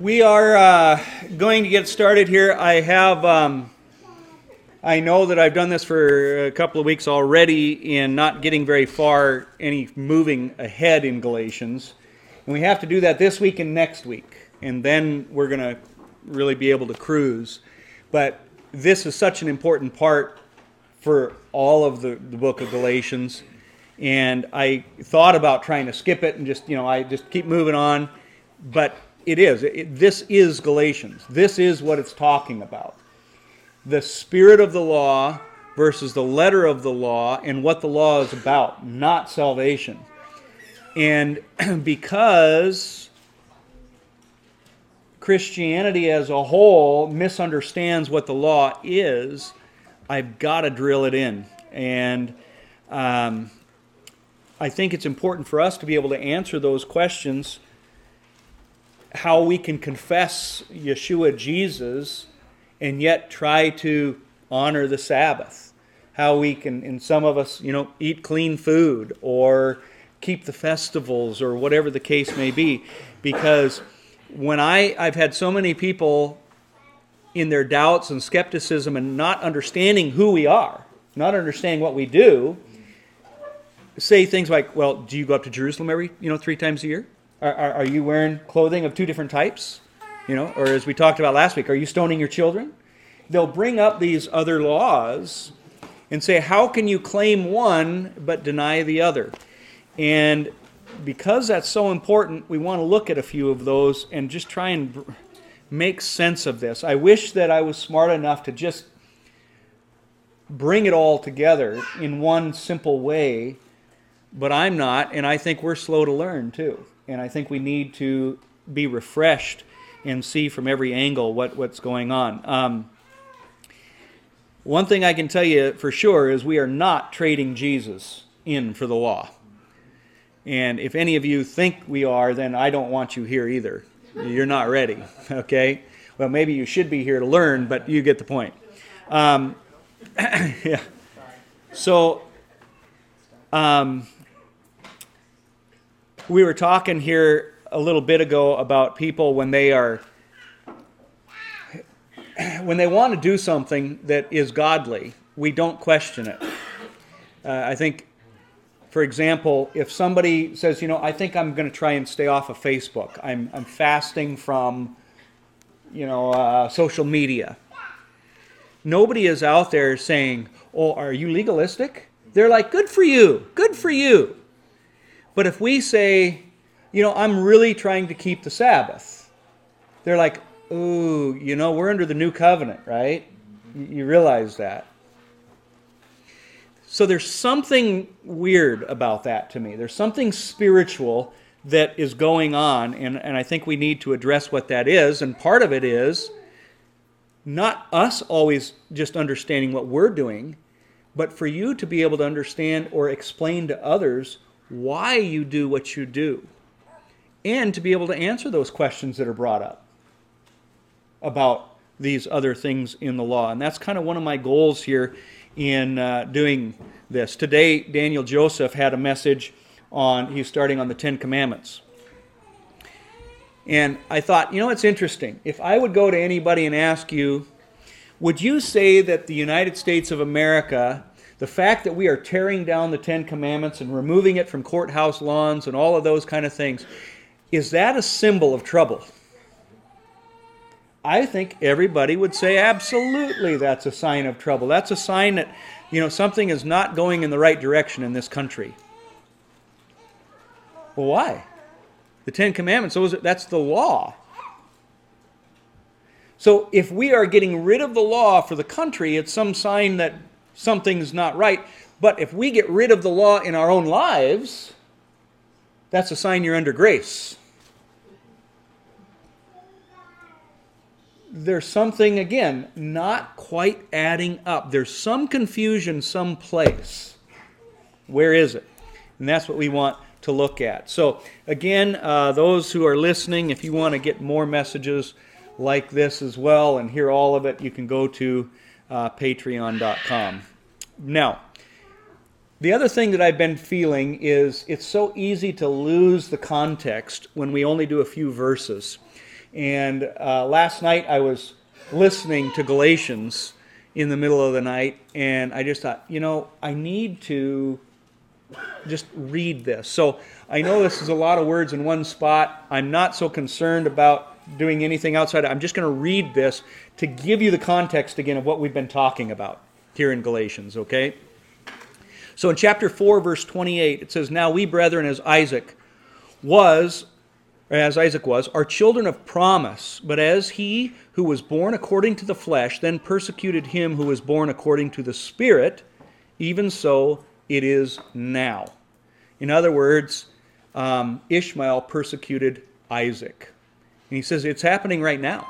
We are uh, going to get started here. I have, um, I know that I've done this for a couple of weeks already in not getting very far, any moving ahead in Galatians. And we have to do that this week and next week. And then we're going to really be able to cruise. But this is such an important part for all of the, the book of Galatians. And I thought about trying to skip it and just, you know, I just keep moving on. But it is. It, this is Galatians. This is what it's talking about. The spirit of the law versus the letter of the law and what the law is about, not salvation. And because Christianity as a whole misunderstands what the law is, I've got to drill it in. And um, I think it's important for us to be able to answer those questions how we can confess Yeshua Jesus and yet try to honor the Sabbath. How we can, and some of us, you know, eat clean food or keep the festivals or whatever the case may be. Because when I, I've had so many people in their doubts and skepticism and not understanding who we are, not understanding what we do, say things like, well, do you go up to Jerusalem every, you know, three times a year? Are, are, you wearing clothing of two different types? You know, or as we talked about last week, are you stoning your children? They'll bring up these other laws and say, how can you claim one but deny the other? And because that's so important, we want to look at a few of those and just try and make sense of this. I wish that I was smart enough to just bring it all together in one simple way, but I'm not, and I think we're slow to learn too and I think we need to be refreshed and see from every angle what, what's going on. Um, one thing I can tell you for sure is we are not trading Jesus in for the law. And if any of you think we are, then I don't want you here either. You're not ready, okay? Well, maybe you should be here to learn, but you get the point. Um, yeah. So, um, we were talking here a little bit ago about people when they are when they want to do something that is godly, we don't question it. Uh, I think, for example, if somebody says, you know, I think I'm going to try and stay off of Facebook, I'm, I'm fasting from, you know, uh, social media. Nobody is out there saying, oh, are you legalistic? They're like, good for you, good for you. But if we say, you know, I'm really trying to keep the Sabbath, they're like, ooh, you know, we're under the new covenant, right? You realize that. So there's something weird about that to me. There's something spiritual that is going on, and, and I think we need to address what that is. And part of it is not us always just understanding what we're doing, but for you to be able to understand or explain to others why you do what you do, and to be able to answer those questions that are brought up about these other things in the law. And that's kind of one of my goals here in uh, doing this. Today, Daniel Joseph had a message on, he's starting on the Ten Commandments. And I thought, you know, it's interesting. If I would go to anybody and ask you, would you say that the United States of America the fact that we are tearing down the Ten Commandments and removing it from courthouse lawns and all of those kind of things, is that a symbol of trouble? I think everybody would say absolutely that's a sign of trouble. That's a sign that, you know, something is not going in the right direction in this country. Well, why? The Ten Commandments, those, that's the law. So if we are getting rid of the law for the country, it's some sign that something's not right. But if we get rid of the law in our own lives, that's a sign you're under grace. There's something, again, not quite adding up. There's some confusion someplace. Where is it? And that's what we want to look at. So, again, uh, those who are listening, if you want to get more messages like this as well and hear all of it, you can go to uh, patreon.com. Now, the other thing that I've been feeling is it's so easy to lose the context when we only do a few verses. And uh, last night I was listening to Galatians in the middle of the night, and I just thought, you know, I need to just read this. So I know this is a lot of words in one spot. I'm not so concerned about doing anything outside. I'm just going to read this to give you the context again of what we've been talking about here in Galatians, okay? So in chapter 4, verse 28, it says, Now we, brethren, as Isaac was, as Isaac was, are children of promise, but as he who was born according to the flesh then persecuted him who was born according to the Spirit, even so it is now. In other words, um, Ishmael persecuted Isaac. And he says it's happening right now.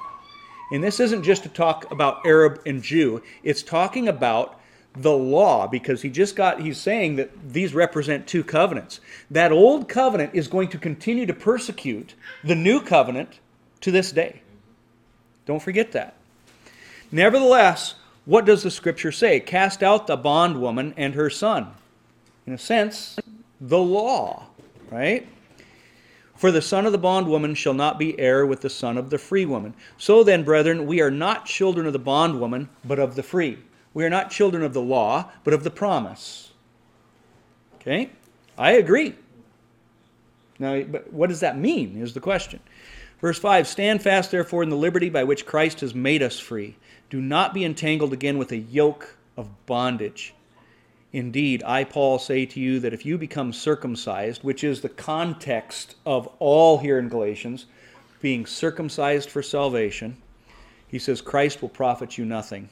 And this isn't just to talk about Arab and Jew, it's talking about the law because he just got he's saying that these represent two covenants. That old covenant is going to continue to persecute the new covenant to this day. Don't forget that. Nevertheless, what does the scripture say? Cast out the bondwoman and her son. In a sense, the law, right? For the son of the bondwoman shall not be heir with the son of the free woman. So then, brethren, we are not children of the bondwoman, but of the free. We are not children of the law, but of the promise. Okay? I agree. Now, but what does that mean is the question. Verse 5 Stand fast, therefore, in the liberty by which Christ has made us free. Do not be entangled again with a yoke of bondage. Indeed, I, Paul, say to you that if you become circumcised, which is the context of all here in Galatians, being circumcised for salvation, he says, Christ will profit you nothing.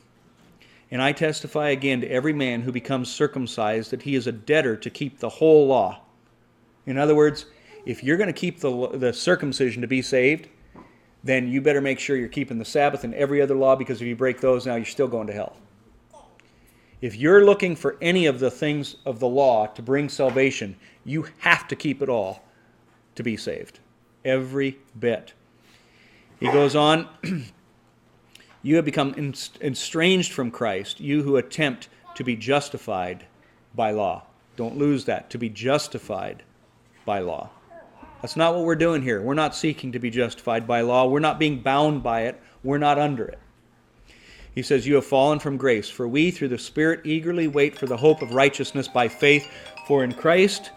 And I testify again to every man who becomes circumcised that he is a debtor to keep the whole law. In other words, if you're going to keep the, the circumcision to be saved, then you better make sure you're keeping the Sabbath and every other law because if you break those now, you're still going to hell. If you're looking for any of the things of the law to bring salvation, you have to keep it all to be saved. Every bit. He goes on. You have become estranged from Christ, you who attempt to be justified by law. Don't lose that, to be justified by law. That's not what we're doing here. We're not seeking to be justified by law. We're not being bound by it. We're not under it. He says, You have fallen from grace, for we, through the Spirit, eagerly wait for the hope of righteousness by faith. For in Christ,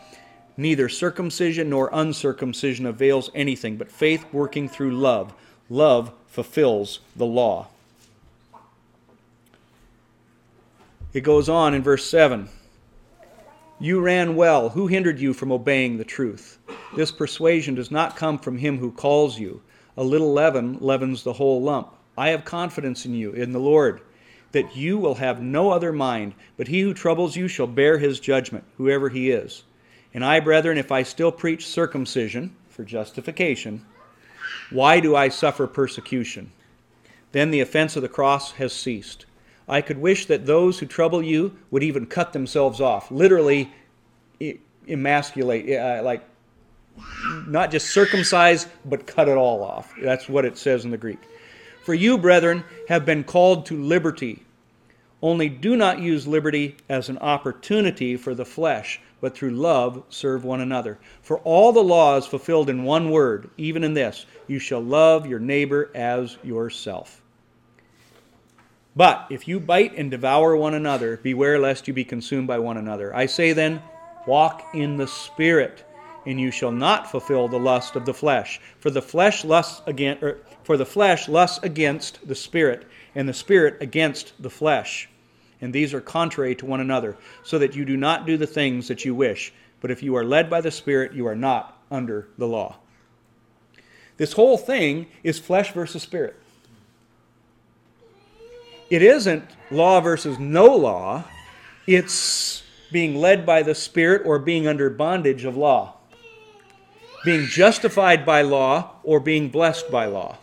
neither circumcision nor uncircumcision avails anything, but faith working through love. Love fulfills the law. It goes on in verse 7 You ran well. Who hindered you from obeying the truth? This persuasion does not come from him who calls you. A little leaven leavens the whole lump. I have confidence in you, in the Lord, that you will have no other mind, but he who troubles you shall bear his judgment, whoever he is. And I, brethren, if I still preach circumcision for justification, why do I suffer persecution? Then the offense of the cross has ceased. I could wish that those who trouble you would even cut themselves off, literally emasculate, uh, like not just circumcise, but cut it all off. That's what it says in the Greek. For you, brethren, have been called to liberty. Only do not use liberty as an opportunity for the flesh, but through love serve one another. For all the law is fulfilled in one word, even in this you shall love your neighbor as yourself. But if you bite and devour one another, beware lest you be consumed by one another. I say then, walk in the Spirit, and you shall not fulfill the lust of the flesh. For the flesh lusts against, er, for the flesh lusts against the Spirit, and the Spirit against the flesh. And these are contrary to one another, so that you do not do the things that you wish. But if you are led by the Spirit, you are not under the law. This whole thing is flesh versus spirit. It isn't law versus no law, it's being led by the Spirit or being under bondage of law, being justified by law or being blessed by law.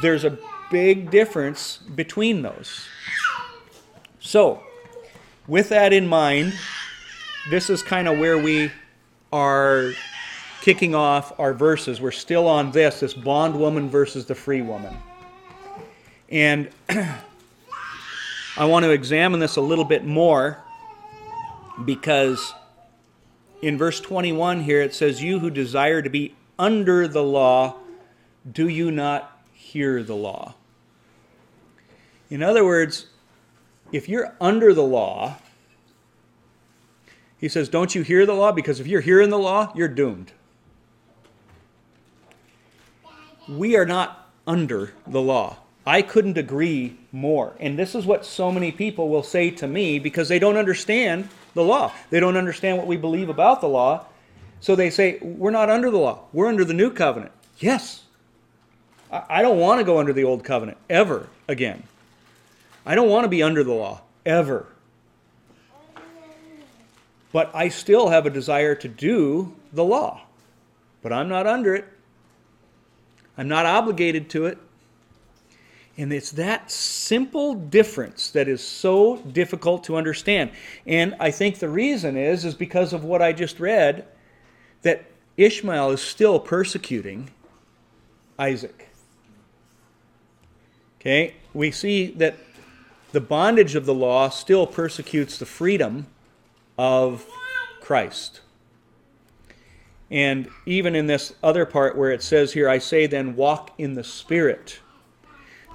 There's a big difference between those. So, with that in mind, this is kind of where we are kicking off our verses. We're still on this this bondwoman versus the free woman. And I want to examine this a little bit more because in verse 21 here it says, You who desire to be under the law, do you not hear the law? In other words, if you're under the law, he says, Don't you hear the law? Because if you're hearing the law, you're doomed. We are not under the law. I couldn't agree more. And this is what so many people will say to me because they don't understand the law. They don't understand what we believe about the law. So they say, We're not under the law. We're under the new covenant. Yes. I don't want to go under the old covenant ever again. I don't want to be under the law ever. But I still have a desire to do the law. But I'm not under it. I'm not obligated to it. And it's that simple difference that is so difficult to understand. And I think the reason is is because of what I just read that Ishmael is still persecuting Isaac. Okay? We see that the bondage of the law still persecutes the freedom of Christ. And even in this other part where it says here, I say then, walk in the Spirit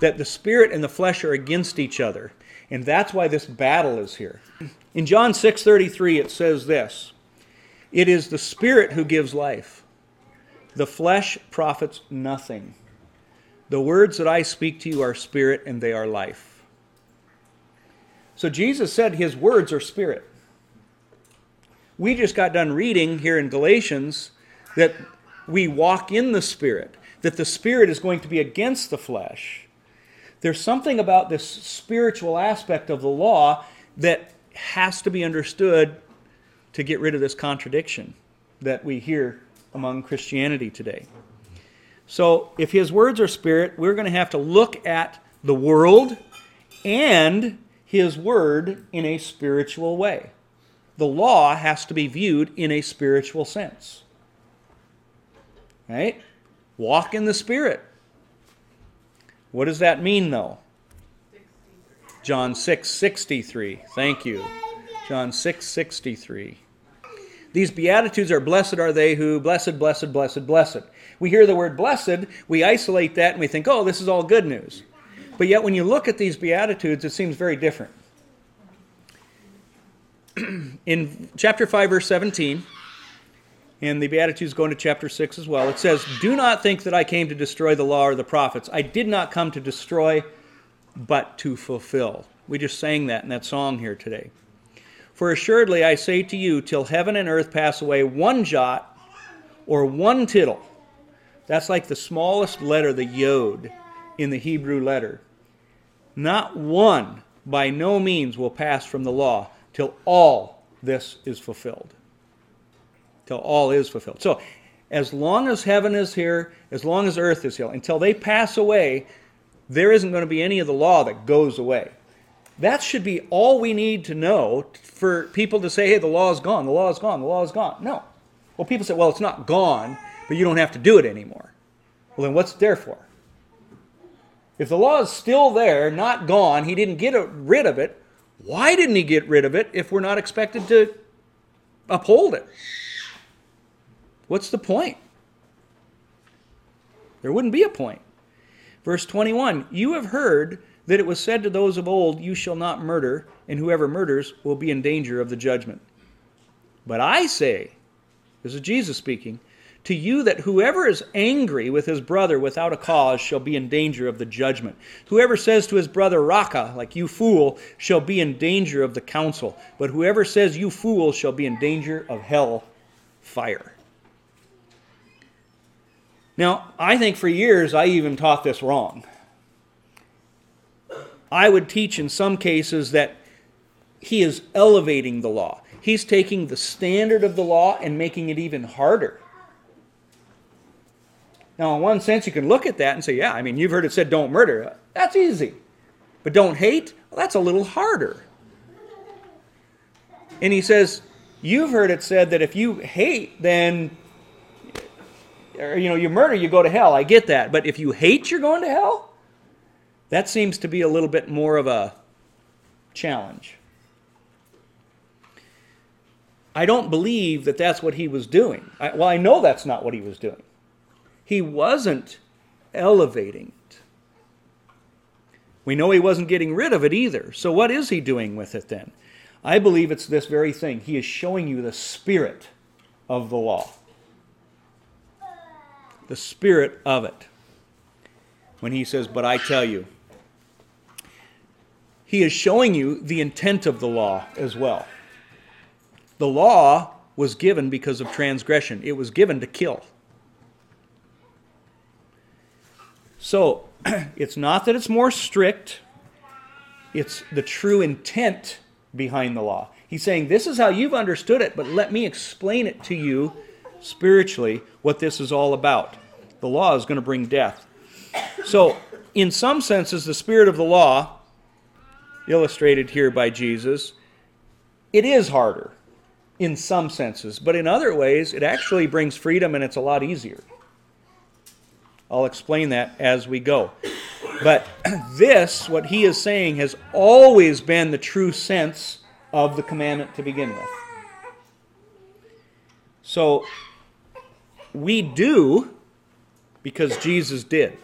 that the spirit and the flesh are against each other. And that's why this battle is here. In John 6:33 it says this, it is the spirit who gives life. The flesh profits nothing. The words that I speak to you are spirit and they are life. So Jesus said his words are spirit. We just got done reading here in Galatians that we walk in the spirit, that the spirit is going to be against the flesh there's something about this spiritual aspect of the law that has to be understood to get rid of this contradiction that we hear among Christianity today. So, if his words are spirit, we're going to have to look at the world and his word in a spiritual way. The law has to be viewed in a spiritual sense. Right? Walk in the spirit. What does that mean, though? John 6 63. Thank you. John 6 63. These Beatitudes are blessed are they who, blessed, blessed, blessed, blessed. We hear the word blessed, we isolate that and we think, oh, this is all good news. But yet, when you look at these Beatitudes, it seems very different. In chapter 5, verse 17, and the Beatitudes go into chapter 6 as well. It says, Do not think that I came to destroy the law or the prophets. I did not come to destroy, but to fulfill. We just sang that in that song here today. For assuredly I say to you, till heaven and earth pass away, one jot or one tittle. That's like the smallest letter, the yod, in the Hebrew letter. Not one by no means will pass from the law till all this is fulfilled till all is fulfilled. So, as long as heaven is here, as long as earth is here, until they pass away, there isn't going to be any of the law that goes away. That should be all we need to know for people to say, hey, the law is gone, the law is gone, the law is gone. No. Well, people say, well, it's not gone, but you don't have to do it anymore. Well, then what's it there for? If the law is still there, not gone, he didn't get rid of it, why didn't he get rid of it if we're not expected to uphold it? What's the point? There wouldn't be a point. Verse 21 You have heard that it was said to those of old, You shall not murder, and whoever murders will be in danger of the judgment. But I say, this is Jesus speaking, to you that whoever is angry with his brother without a cause shall be in danger of the judgment. Whoever says to his brother, Raca, like you fool, shall be in danger of the council. But whoever says, You fool, shall be in danger of hell fire. Now, I think for years I even taught this wrong. I would teach in some cases that he is elevating the law. He's taking the standard of the law and making it even harder. Now, in one sense, you can look at that and say, yeah, I mean, you've heard it said don't murder. That's easy. But don't hate? Well, that's a little harder. And he says, you've heard it said that if you hate, then or, you know, you murder, you go to hell. I get that. But if you hate, you're going to hell? That seems to be a little bit more of a challenge. I don't believe that that's what he was doing. I, well, I know that's not what he was doing. He wasn't elevating it. We know he wasn't getting rid of it either. So, what is he doing with it then? I believe it's this very thing. He is showing you the spirit of the law, the spirit of it. When he says, But I tell you, he is showing you the intent of the law as well. The law was given because of transgression, it was given to kill. So, it's not that it's more strict, it's the true intent behind the law. He's saying, This is how you've understood it, but let me explain it to you spiritually what this is all about. The law is going to bring death. So, in some senses, the spirit of the law, illustrated here by Jesus, it is harder in some senses, but in other ways, it actually brings freedom and it's a lot easier. I'll explain that as we go. But this, what he is saying, has always been the true sense of the commandment to begin with. So we do because Jesus did.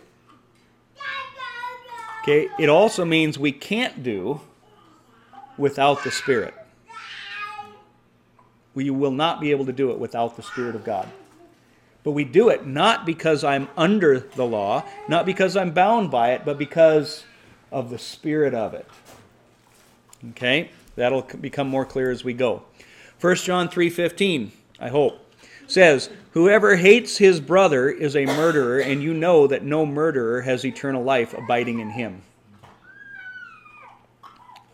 Okay, it also means we can't do without the Spirit. We will not be able to do it without the Spirit of God. But we do it not because I'm under the law, not because I'm bound by it, but because of the spirit of it. Okay? That'll become more clear as we go. 1 John 3:15, I hope, says, "Whoever hates his brother is a murderer, and you know that no murderer has eternal life abiding in him."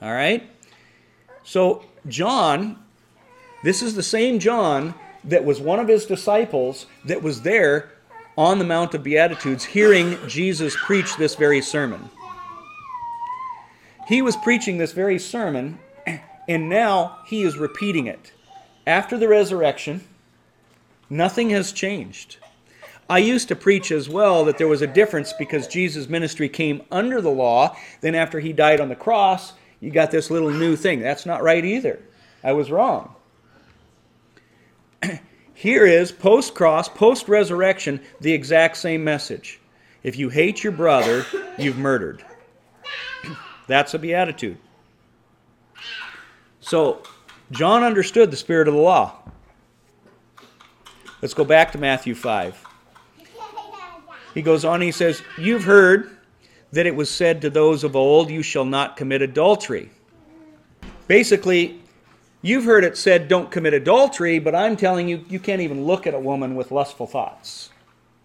All right? So, John, this is the same John that was one of his disciples that was there on the Mount of Beatitudes hearing Jesus preach this very sermon. He was preaching this very sermon, and now he is repeating it. After the resurrection, nothing has changed. I used to preach as well that there was a difference because Jesus' ministry came under the law. Then, after he died on the cross, you got this little new thing. That's not right either. I was wrong. Here is post cross, post resurrection, the exact same message. If you hate your brother, you've murdered. That's a beatitude. So, John understood the spirit of the law. Let's go back to Matthew 5. He goes on, he says, You've heard that it was said to those of old, You shall not commit adultery. Basically, You've heard it said, don't commit adultery, but I'm telling you, you can't even look at a woman with lustful thoughts,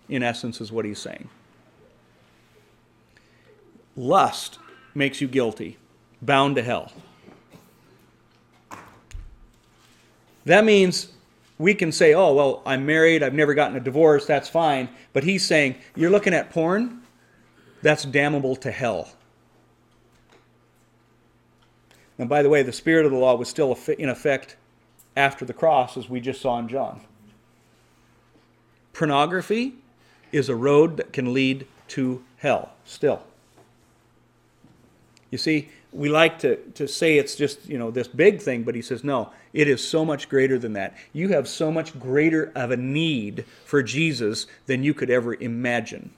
in essence, is what he's saying. Lust makes you guilty, bound to hell. That means we can say, oh, well, I'm married, I've never gotten a divorce, that's fine. But he's saying, you're looking at porn, that's damnable to hell. And by the way, the spirit of the law was still in effect after the cross, as we just saw in John. Pornography is a road that can lead to hell, still. You see, we like to, to say it's just, you know, this big thing, but he says, no, it is so much greater than that. You have so much greater of a need for Jesus than you could ever imagine.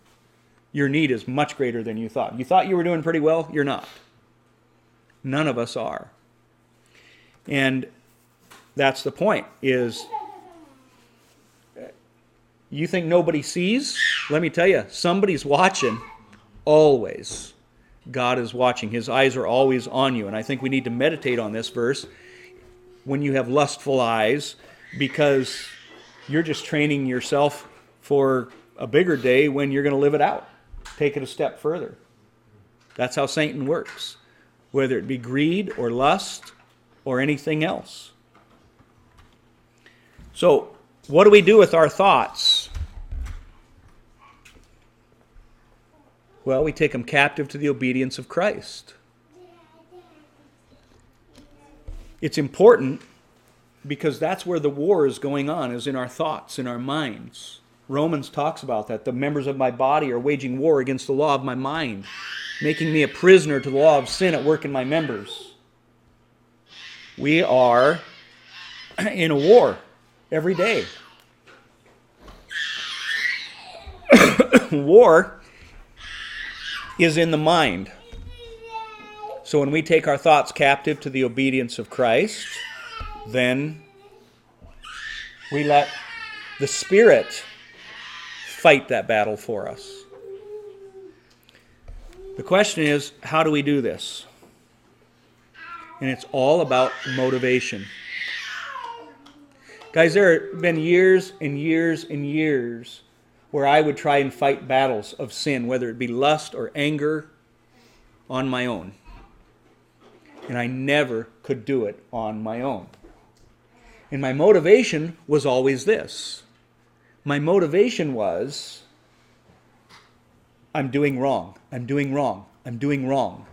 Your need is much greater than you thought. You thought you were doing pretty well, you're not. None of us are. And that's the point is you think nobody sees? Let me tell you, somebody's watching always. God is watching. His eyes are always on you. And I think we need to meditate on this verse when you have lustful eyes because you're just training yourself for a bigger day when you're going to live it out. Take it a step further. That's how Satan works whether it be greed or lust or anything else. So, what do we do with our thoughts? Well, we take them captive to the obedience of Christ. It's important because that's where the war is going on, is in our thoughts, in our minds. Romans talks about that. The members of my body are waging war against the law of my mind making me a prisoner to the law of sin at work in my members. We are in a war every day. war is in the mind. So when we take our thoughts captive to the obedience of Christ, then we let the Spirit fight that battle for us. The question is, how do we do this? And it's all about motivation. Guys, there have been years and years and years where I would try and fight battles of sin, whether it be lust or anger, on my own. And I never could do it on my own. And my motivation was always this my motivation was I'm doing wrong, I'm doing wrong, I'm doing wrong.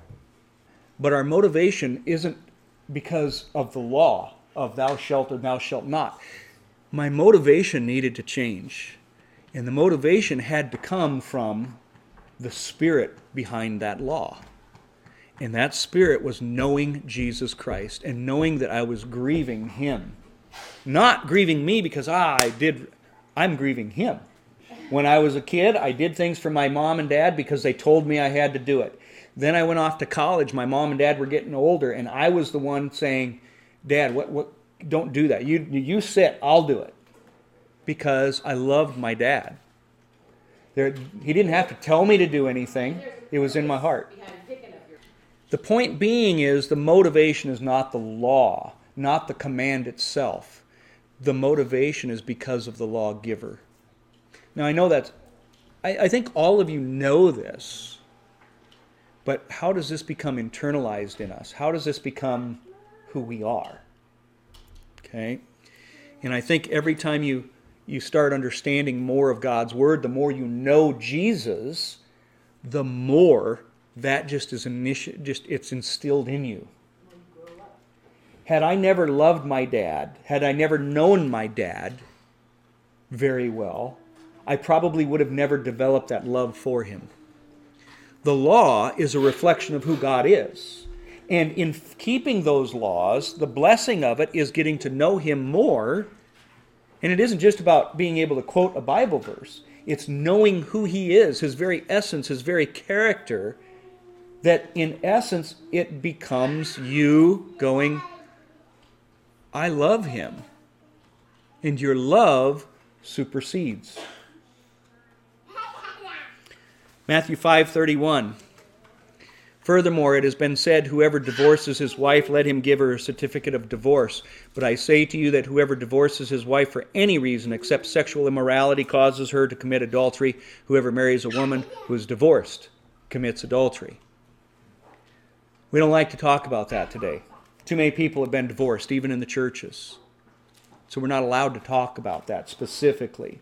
But our motivation isn't because of the law of thou shalt or thou shalt not. My motivation needed to change. And the motivation had to come from the spirit behind that law. And that spirit was knowing Jesus Christ and knowing that I was grieving him. Not grieving me because ah, I did, I'm grieving him. When I was a kid, I did things for my mom and dad because they told me I had to do it. Then I went off to college. My mom and dad were getting older, and I was the one saying, Dad, what, what, don't do that. You, you sit, I'll do it. Because I loved my dad. There, he didn't have to tell me to do anything, it was in my heart. The point being is the motivation is not the law, not the command itself. The motivation is because of the lawgiver. Now, I know that, I, I think all of you know this, but how does this become internalized in us? How does this become who we are? Okay? And I think every time you, you start understanding more of God's Word, the more you know Jesus, the more that just is initi- just it's instilled in you. Had I never loved my dad, had I never known my dad very well, I probably would have never developed that love for him. The law is a reflection of who God is. And in keeping those laws, the blessing of it is getting to know him more. And it isn't just about being able to quote a Bible verse, it's knowing who he is, his very essence, his very character, that in essence it becomes you going, I love him. And your love supersedes. Matthew 5:31 Furthermore, it has been said, Whoever divorces his wife, let him give her a certificate of divorce. But I say to you that whoever divorces his wife for any reason except sexual immorality causes her to commit adultery. Whoever marries a woman who is divorced commits adultery. We don't like to talk about that today. Too many people have been divorced, even in the churches. So we're not allowed to talk about that specifically.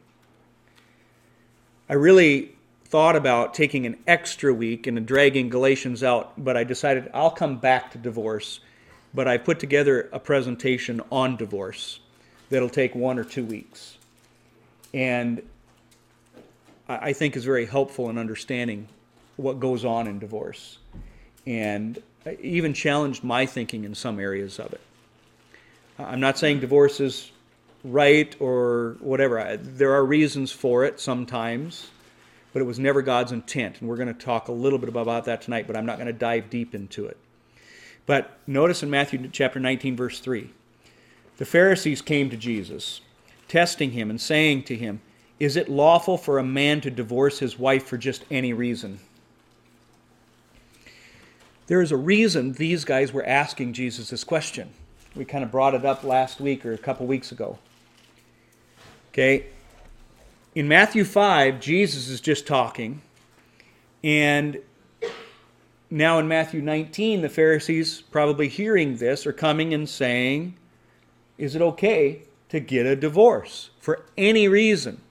I really thought about taking an extra week and dragging Galatians out, but I decided I'll come back to divorce. But I put together a presentation on divorce that'll take one or two weeks. And I think is very helpful in understanding what goes on in divorce. And even challenged my thinking in some areas of it. I'm not saying divorce is right or whatever. There are reasons for it sometimes, but it was never God's intent. And we're going to talk a little bit about that tonight, but I'm not going to dive deep into it. But notice in Matthew chapter 19, verse 3, the Pharisees came to Jesus, testing him and saying to him, Is it lawful for a man to divorce his wife for just any reason? There is a reason these guys were asking Jesus this question. We kind of brought it up last week or a couple weeks ago. Okay. In Matthew 5, Jesus is just talking. And now in Matthew 19, the Pharisees, probably hearing this, are coming and saying, Is it okay to get a divorce for any reason?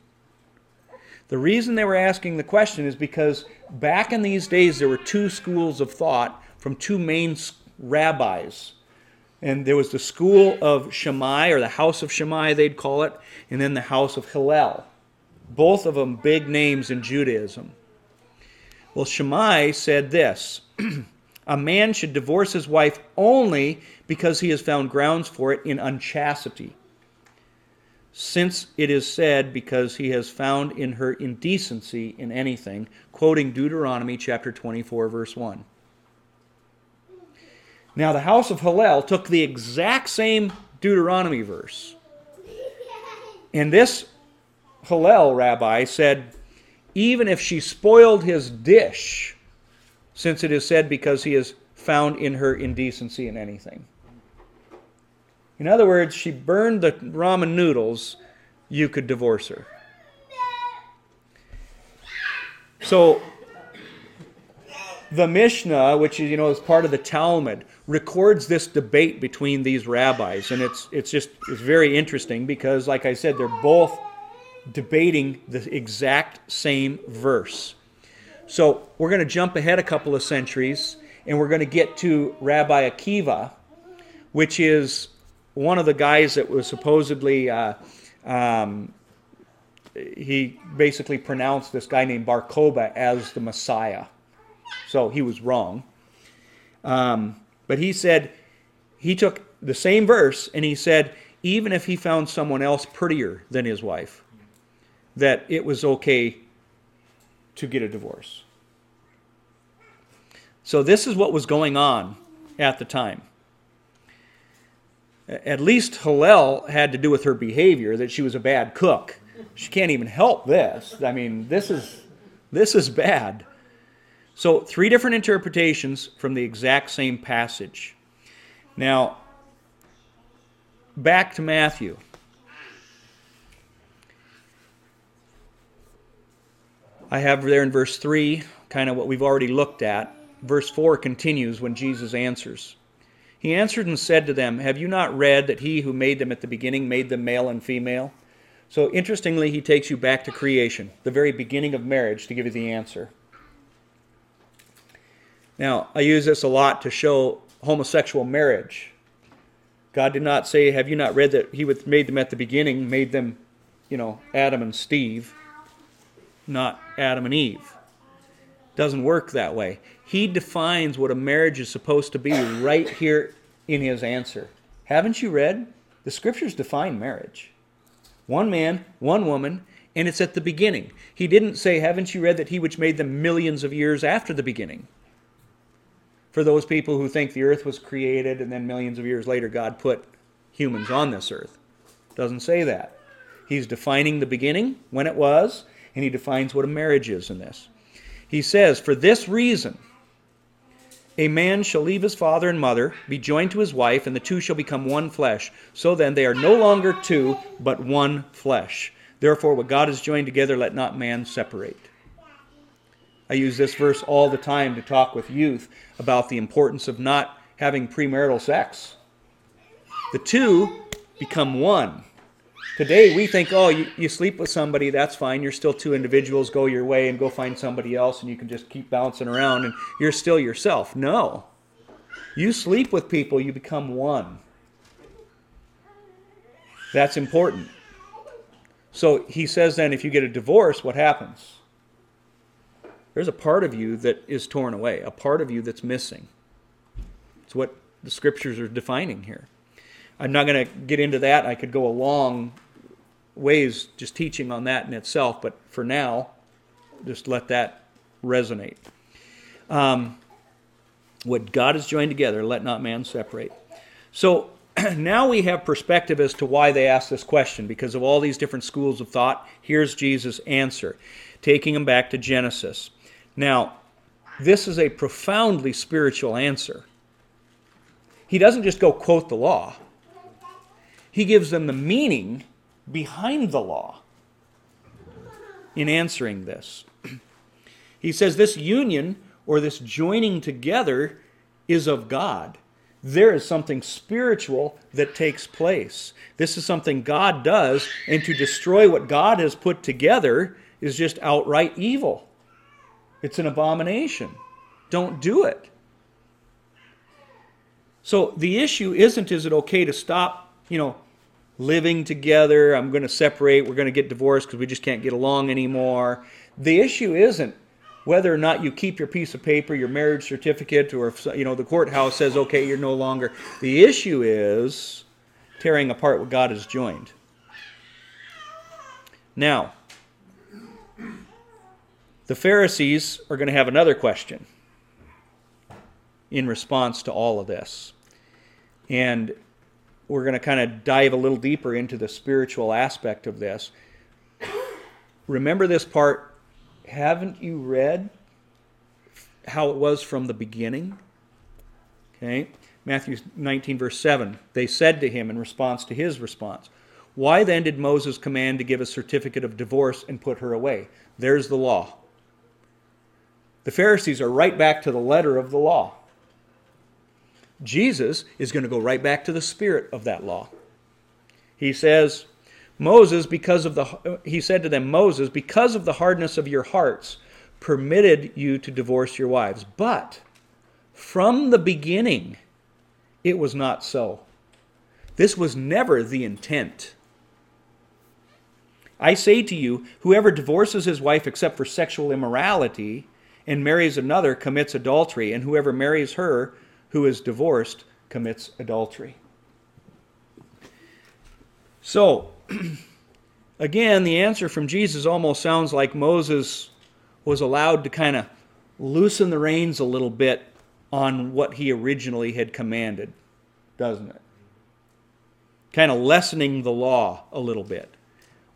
The reason they were asking the question is because back in these days there were two schools of thought from two main rabbis. And there was the school of Shammai, or the house of Shammai, they'd call it, and then the house of Hillel. Both of them big names in Judaism. Well, Shammai said this A man should divorce his wife only because he has found grounds for it in unchastity. since it is said, because he has found in her indecency in anything, quoting Deuteronomy chapter 24, verse 1. Now, the house of Hillel took the exact same Deuteronomy verse. And this Hillel rabbi said, even if she spoiled his dish, since it is said, because he is found in her indecency in anything. In other words, she burned the ramen noodles, you could divorce her. So, the Mishnah, which is, you know, is part of the Talmud, records this debate between these rabbis. And it's, it's just it's very interesting because, like I said, they're both debating the exact same verse. So we're going to jump ahead a couple of centuries and we're going to get to Rabbi Akiva, which is one of the guys that was supposedly, uh, um, he basically pronounced this guy named Bar Kokhba as the Messiah. So he was wrong. Um, but he said, he took the same verse and he said, even if he found someone else prettier than his wife, that it was okay to get a divorce. So, this is what was going on at the time. At least Hillel had to do with her behavior, that she was a bad cook. She can't even help this. I mean, this is, this is bad. So, three different interpretations from the exact same passage. Now, back to Matthew. I have there in verse 3 kind of what we've already looked at. Verse 4 continues when Jesus answers. He answered and said to them, Have you not read that he who made them at the beginning made them male and female? So interestingly, he takes you back to creation, the very beginning of marriage, to give you the answer. Now, I use this a lot to show homosexual marriage. God did not say, Have you not read that He made them at the beginning, made them, you know, Adam and Steve, not Adam and Eve? Doesn't work that way. He defines what a marriage is supposed to be right here in His answer. Haven't you read? The scriptures define marriage one man, one woman, and it's at the beginning. He didn't say, Haven't you read that He which made them millions of years after the beginning? for those people who think the earth was created and then millions of years later God put humans on this earth. Doesn't say that. He's defining the beginning, when it was, and he defines what a marriage is in this. He says, For this reason, a man shall leave his father and mother, be joined to his wife, and the two shall become one flesh. So then they are no longer two, but one flesh. Therefore, what God has joined together, let not man separate. I use this verse all the time to talk with youth about the importance of not having premarital sex. The two become one. Today we think, oh, you, you sleep with somebody, that's fine. You're still two individuals. Go your way and go find somebody else, and you can just keep bouncing around and you're still yourself. No. You sleep with people, you become one. That's important. So he says then if you get a divorce, what happens? There's a part of you that is torn away, a part of you that's missing. It's what the scriptures are defining here. I'm not going to get into that. I could go a long ways just teaching on that in itself, but for now, just let that resonate. Um, what God has joined together, let not man separate. So now we have perspective as to why they asked this question because of all these different schools of thought. Here's Jesus' answer, taking them back to Genesis. Now, this is a profoundly spiritual answer. He doesn't just go quote the law, he gives them the meaning behind the law in answering this. He says this union or this joining together is of God. There is something spiritual that takes place. This is something God does, and to destroy what God has put together is just outright evil. It's an abomination. Don't do it. So the issue isn't is it okay to stop, you know, living together? I'm going to separate. We're going to get divorced because we just can't get along anymore. The issue isn't whether or not you keep your piece of paper, your marriage certificate, or if you know the courthouse says okay, you're no longer. The issue is tearing apart what God has joined. Now, the Pharisees are going to have another question in response to all of this. And we're going to kind of dive a little deeper into the spiritual aspect of this. Remember this part. Haven't you read how it was from the beginning? Okay. Matthew 19, verse 7. They said to him in response to his response, Why then did Moses command to give a certificate of divorce and put her away? There's the law. The Pharisees are right back to the letter of the law. Jesus is going to go right back to the spirit of that law. He says, Moses, because of the, he said to them, Moses, because of the hardness of your hearts, permitted you to divorce your wives. But from the beginning, it was not so. This was never the intent. I say to you, whoever divorces his wife except for sexual immorality and marries another commits adultery, and whoever marries her who is divorced commits adultery. So, again, the answer from Jesus almost sounds like Moses was allowed to kind of loosen the reins a little bit on what he originally had commanded, doesn't it? Kind of lessening the law a little bit.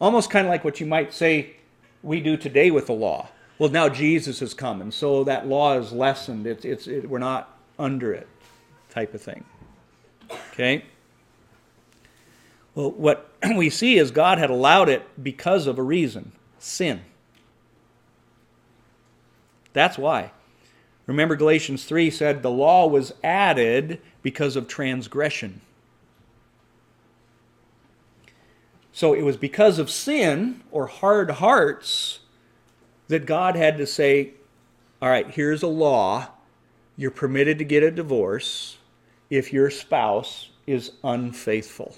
Almost kind of like what you might say we do today with the law. Well, now Jesus has come, and so that law is lessened. It's, it's, it, we're not under it type of thing. Okay? Well, what we see is God had allowed it because of a reason sin. That's why. Remember, Galatians 3 said the law was added because of transgression. So it was because of sin or hard hearts that God had to say, all right, here's a law you're permitted to get a divorce if your spouse is unfaithful.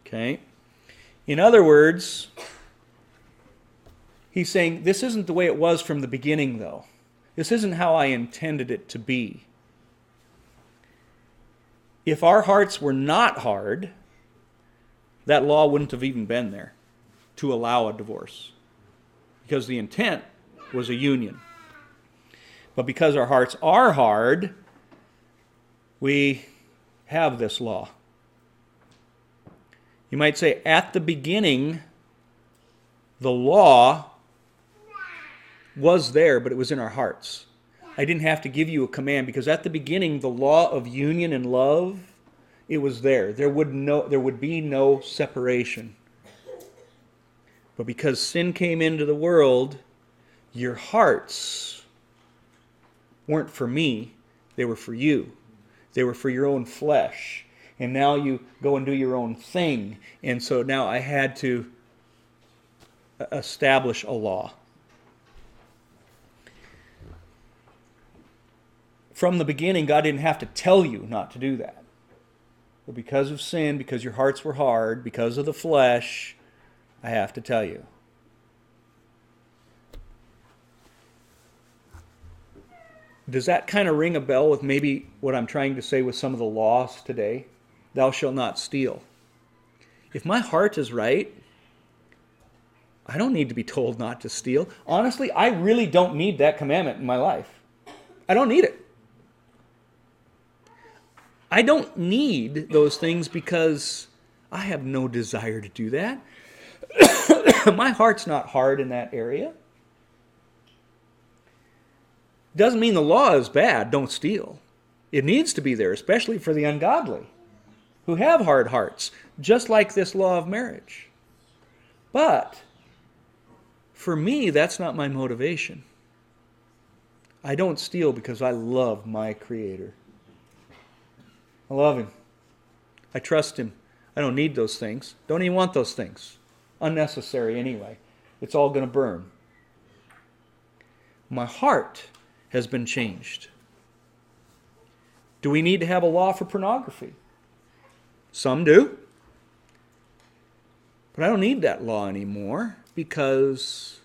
Okay? In other words, he's saying this isn't the way it was from the beginning, though. This isn't how I intended it to be. If our hearts were not hard, that law wouldn't have even been there to allow a divorce because the intent was a union. But because our hearts are hard, we have this law. You might say, at the beginning, the law was there, but it was in our hearts. I didn't have to give you a command because at the beginning, the law of union and love, it was there. There would, no, there would be no separation. But because sin came into the world, your hearts weren't for me, they were for you. They were for your own flesh. And now you go and do your own thing. And so now I had to uh, establish a law. From the beginning, God didn't have to tell you not to do that. But because of sin, because your hearts were hard, because of the flesh, I have to tell you. Does that kind of ring a bell with maybe what I'm trying to say with some of the laws today? Thou shalt not steal. If my heart is right, I don't need to be told not to steal. Honestly, I really don't need that commandment in my life. I don't need it. I don't need those things because I have no desire to do that. my heart's not hard in that area. Doesn't mean the law is bad, don't steal. It needs to be there, especially for the ungodly who have hard hearts, just like this law of marriage. But for me, that's not my motivation. I don't steal because I love my Creator. I love Him. I trust Him. I don't need those things. Don't even want those things. Unnecessary anyway. It's all going to burn. My heart has been changed. Do we need to have a law for pornography? Some do. But I don't need that law anymore because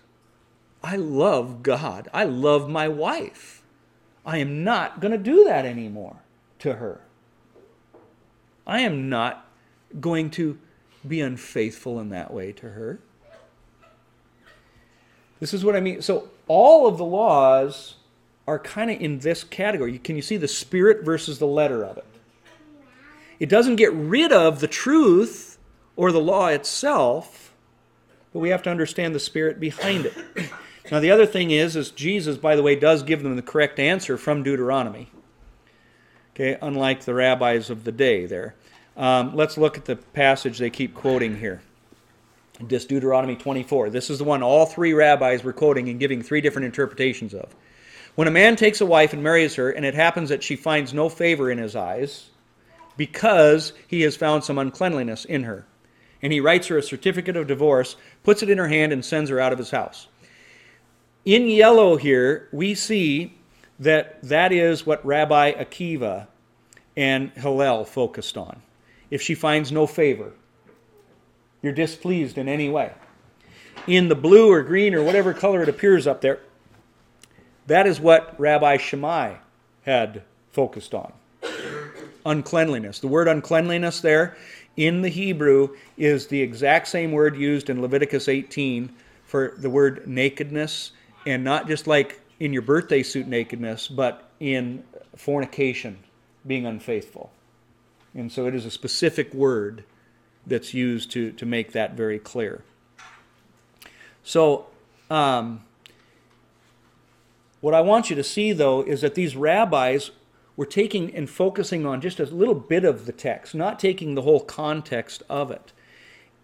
I love God. I love my wife. I am not going to do that anymore to her. I am not going to be unfaithful in that way to her. This is what I mean. So all of the laws are kind of in this category. Can you see the spirit versus the letter of it? It doesn't get rid of the truth or the law itself, but we have to understand the spirit behind it. Now the other thing is is Jesus by the way does give them the correct answer from Deuteronomy. Okay, unlike the rabbis of the day there. Um, let's look at the passage they keep quoting here. This Deuteronomy 24. This is the one all three rabbis were quoting and giving three different interpretations of. When a man takes a wife and marries her, and it happens that she finds no favor in his eyes, because he has found some uncleanliness in her, and he writes her a certificate of divorce, puts it in her hand, and sends her out of his house. In yellow here, we see that that is what Rabbi Akiva and Hillel focused on. If she finds no favor, you're displeased in any way. In the blue or green or whatever color it appears up there, that is what Rabbi Shammai had focused on uncleanliness. The word uncleanliness there in the Hebrew is the exact same word used in Leviticus 18 for the word nakedness, and not just like in your birthday suit nakedness, but in fornication, being unfaithful. And so it is a specific word that's used to, to make that very clear. So, um, what I want you to see, though, is that these rabbis were taking and focusing on just a little bit of the text, not taking the whole context of it.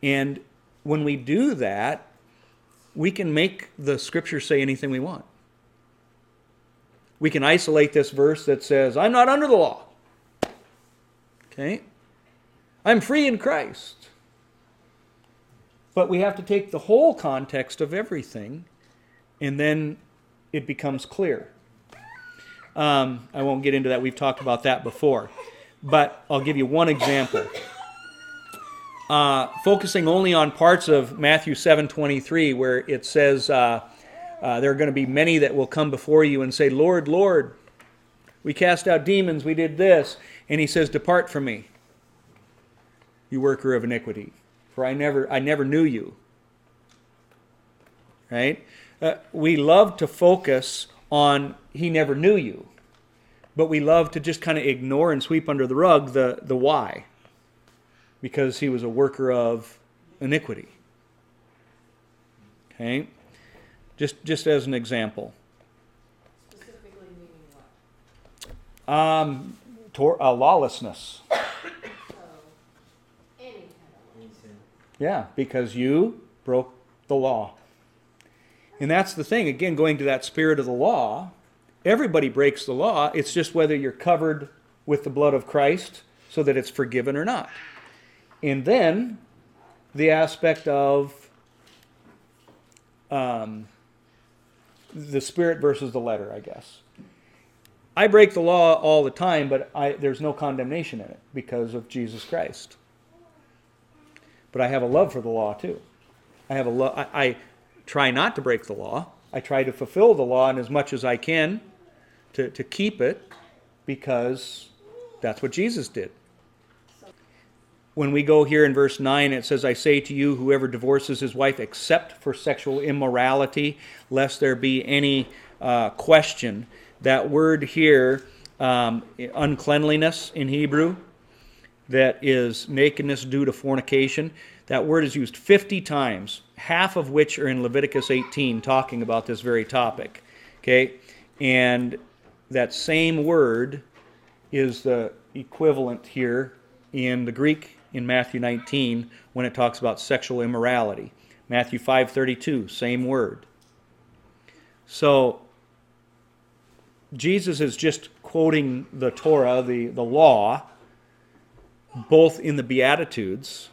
And when we do that, we can make the scripture say anything we want. We can isolate this verse that says, I'm not under the law. Okay? I'm free in Christ. But we have to take the whole context of everything, and then it becomes clear. Um, I won't get into that. We've talked about that before. But I'll give you one example. Uh, focusing only on parts of Matthew 7:23, where it says, uh, uh, "There are going to be many that will come before you and say, Lord, Lord, we cast out demons, we did this," and he says, "Depart from me, you worker of iniquity, for I never, I never knew you." Right? Uh, we love to focus on he never knew you. But we love to just kind of ignore and sweep under the rug the, the why. Because he was a worker of iniquity. Okay? Just just as an example. Specifically meaning what? Um, tor- uh, lawlessness. So, any kind of Yeah, because you broke the law. And that's the thing. Again, going to that spirit of the law, everybody breaks the law. It's just whether you're covered with the blood of Christ so that it's forgiven or not. And then the aspect of um, the spirit versus the letter, I guess. I break the law all the time, but I, there's no condemnation in it because of Jesus Christ. But I have a love for the law too. I have a love. I, I try not to break the law. I try to fulfill the law in as much as I can to, to keep it because that's what Jesus did. When we go here in verse 9, it says, I say to you, whoever divorces his wife except for sexual immorality, lest there be any uh, question. That word here, um, uncleanliness in Hebrew, that is nakedness due to fornication. That word is used 50 times, half of which are in Leviticus 18 talking about this very topic. Okay? And that same word is the equivalent here in the Greek in Matthew 19 when it talks about sexual immorality. Matthew 5:32, same word. So Jesus is just quoting the Torah, the, the law, both in the Beatitudes,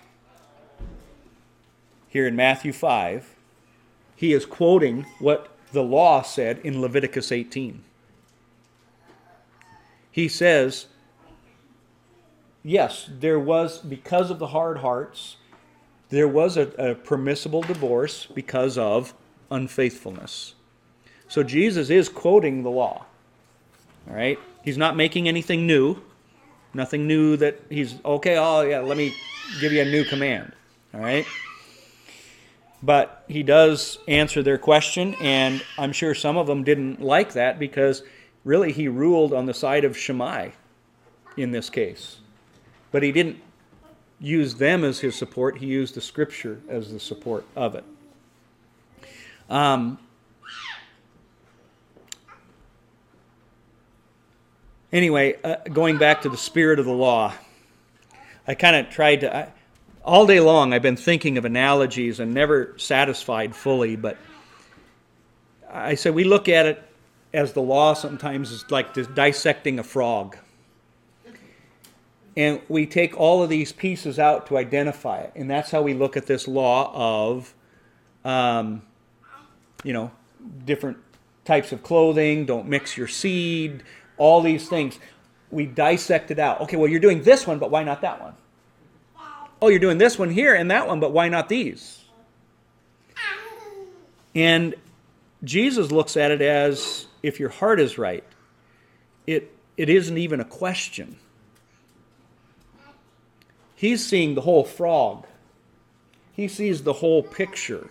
here in Matthew 5, he is quoting what the law said in Leviticus 18. He says, yes, there was, because of the hard hearts, there was a, a permissible divorce because of unfaithfulness. So Jesus is quoting the law. All right? He's not making anything new. Nothing new that he's, okay, oh, yeah, let me give you a new command. All right? But he does answer their question, and I'm sure some of them didn't like that because really he ruled on the side of Shammai in this case. But he didn't use them as his support, he used the scripture as the support of it. Um, anyway, uh, going back to the spirit of the law, I kind of tried to. I, all day long, I've been thinking of analogies and never satisfied fully, but I said we look at it as the law sometimes is like dissecting a frog. And we take all of these pieces out to identify it. And that's how we look at this law of, um, you know, different types of clothing, don't mix your seed, all these things. We dissect it out. Okay, well, you're doing this one, but why not that one? Oh, you're doing this one here and that one, but why not these? And Jesus looks at it as if your heart is right, it, it isn't even a question. He's seeing the whole frog, he sees the whole picture.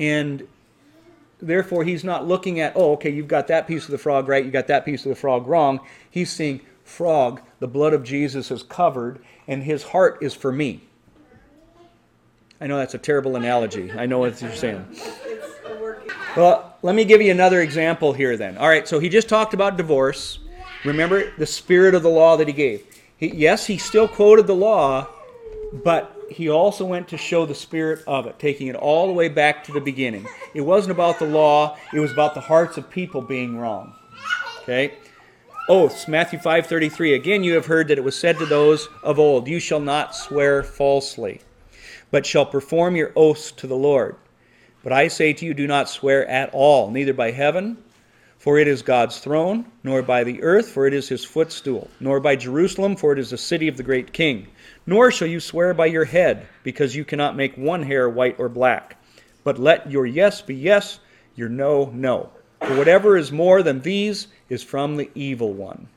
And therefore, he's not looking at, oh, okay, you've got that piece of the frog right, you got that piece of the frog wrong. He's seeing, frog, the blood of Jesus has covered, and his heart is for me. I know that's a terrible analogy. I know what you're saying. Well, let me give you another example here then. All right, so he just talked about divorce. Remember the spirit of the law that he gave. He, yes, he still quoted the law, but he also went to show the spirit of it, taking it all the way back to the beginning. It wasn't about the law, it was about the hearts of people being wrong. Okay? Oaths, Matthew 5:33. Again you have heard that it was said to those of old, you shall not swear falsely, but shall perform your oaths to the Lord. But I say to you, do not swear at all, neither by heaven, for it is God's throne, nor by the earth, for it is his footstool, nor by Jerusalem, for it is the city of the great king. Nor shall you swear by your head, because you cannot make one hair white or black. But let your yes be yes, your no, no. For whatever is more than these is from the evil one.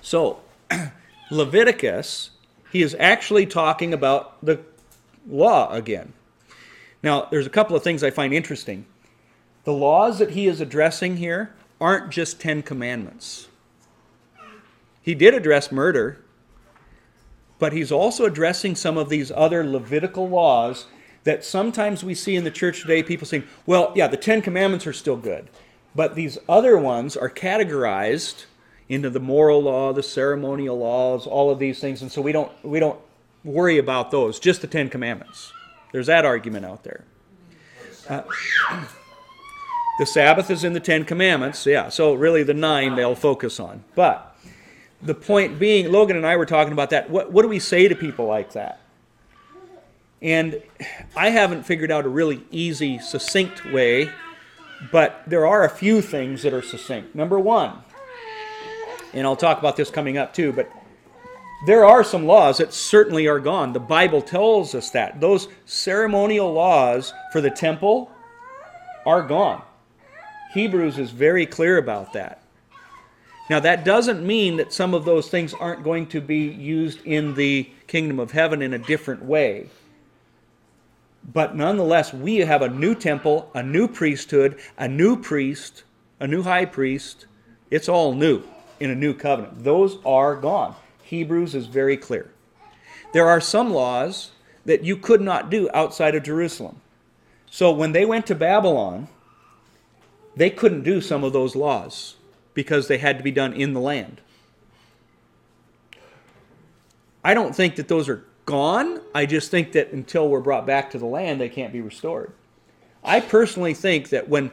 So, Leviticus, he is actually talking about the law again. Now, there's a couple of things I find interesting. The laws that he is addressing here aren't just Ten Commandments. He did address murder, but he's also addressing some of these other Levitical laws that sometimes we see in the church today people saying, well, yeah, the Ten Commandments are still good, but these other ones are categorized into the moral law, the ceremonial laws, all of these things, and so we don't we don't worry about those, just the Ten Commandments. There's that argument out there. Uh, the Sabbath is in the Ten Commandments, yeah. So really, the nine they'll focus on. But the point being, Logan and I were talking about that. What, what do we say to people like that? And I haven't figured out a really easy, succinct way, but there are a few things that are succinct. Number one, and I'll talk about this coming up too, but there are some laws that certainly are gone. The Bible tells us that. Those ceremonial laws for the temple are gone. Hebrews is very clear about that. Now, that doesn't mean that some of those things aren't going to be used in the kingdom of heaven in a different way. But nonetheless, we have a new temple, a new priesthood, a new priest, a new high priest. It's all new in a new covenant. Those are gone. Hebrews is very clear. There are some laws that you could not do outside of Jerusalem. So when they went to Babylon, they couldn't do some of those laws because they had to be done in the land. I don't think that those are gone. I just think that until we're brought back to the land, they can't be restored. I personally think that when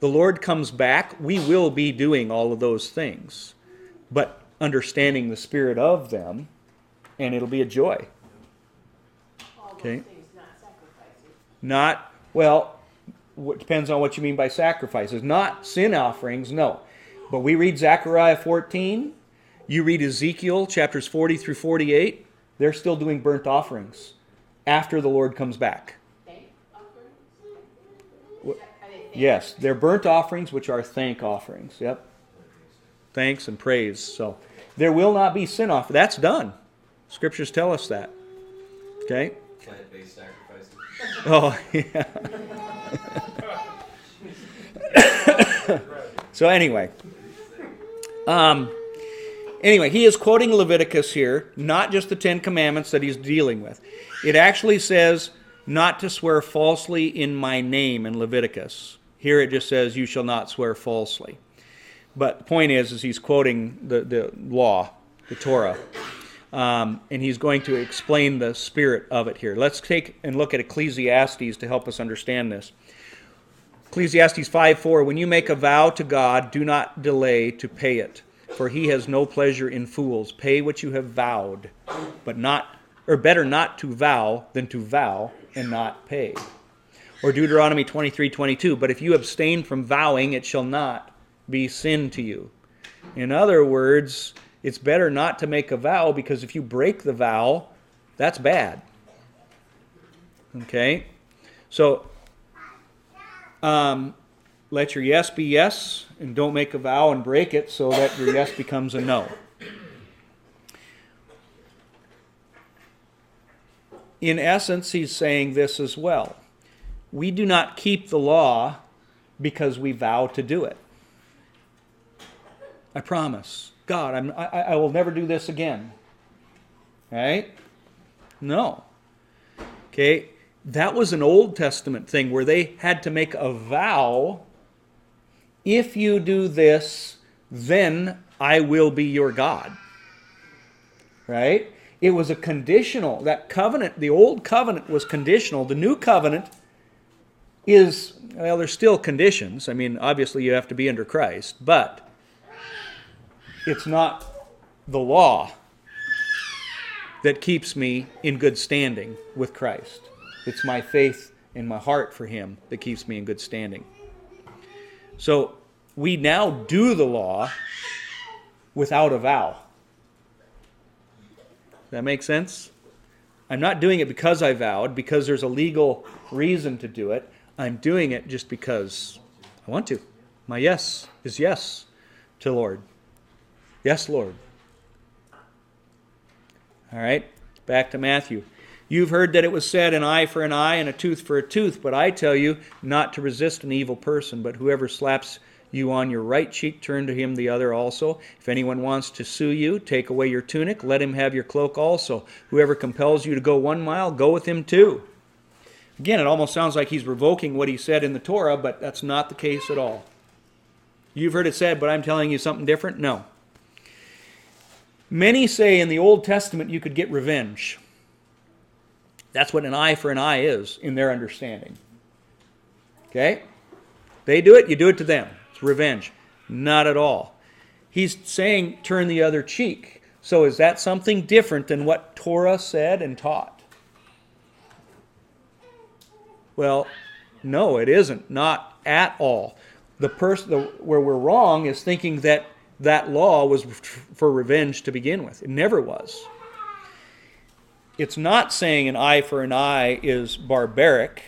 the Lord comes back, we will be doing all of those things, but understanding the spirit of them, and it'll be a joy. Okay. Not, well, what depends on what you mean by sacrifices. Not sin offerings, no. But we read Zechariah 14, you read Ezekiel chapters 40 through 48, they're still doing burnt offerings after the Lord comes back. Yes, they're burnt offerings, which are thank offerings. Yep. Thanks and praise. So there will not be sin offered. That's done. Scriptures tell us that. Okay? Plant based sacrifices Oh, yeah. so anyway, um, anyway, he is quoting Leviticus here, not just the Ten Commandments that he's dealing with. It actually says not to swear falsely in my name in Leviticus. Here it just says you shall not swear falsely. But the point is, is he's quoting the, the law, the Torah. Um, and he's going to explain the spirit of it here. Let's take and look at Ecclesiastes to help us understand this. Ecclesiastes 5 4 When you make a vow to God, do not delay to pay it, for he has no pleasure in fools. Pay what you have vowed, but not, or better not to vow than to vow and not pay. Or Deuteronomy 23 22 But if you abstain from vowing, it shall not be sin to you. In other words, it's better not to make a vow because if you break the vow, that's bad. Okay? So, um, let your yes be yes, and don't make a vow and break it so that your yes becomes a no. In essence, he's saying this as well. We do not keep the law because we vow to do it. I promise. God, I'm, I, I will never do this again. Right? No. Okay? That was an Old Testament thing where they had to make a vow if you do this, then I will be your God. Right? It was a conditional. That covenant, the old covenant was conditional. The new covenant is, well, there's still conditions. I mean, obviously you have to be under Christ, but it's not the law that keeps me in good standing with Christ. It's my faith in my heart for Him that keeps me in good standing. So we now do the law without a vow. That make sense? I'm not doing it because I vowed, because there's a legal reason to do it. I'm doing it just because I want to. My yes is yes to Lord. Yes, Lord. All right, back to Matthew. You've heard that it was said, an eye for an eye and a tooth for a tooth, but I tell you not to resist an evil person, but whoever slaps you on your right cheek, turn to him the other also. If anyone wants to sue you, take away your tunic, let him have your cloak also. Whoever compels you to go one mile, go with him too. Again, it almost sounds like he's revoking what he said in the Torah, but that's not the case at all. You've heard it said, but I'm telling you something different? No. Many say in the Old Testament you could get revenge. That's what an eye for an eye is in their understanding. Okay? They do it, you do it to them. It's revenge. Not at all. He's saying turn the other cheek. So is that something different than what Torah said and taught? Well, no, it isn't. Not at all. The person where we're wrong is thinking that that law was for revenge to begin with. It never was. It's not saying an eye for an eye is barbaric,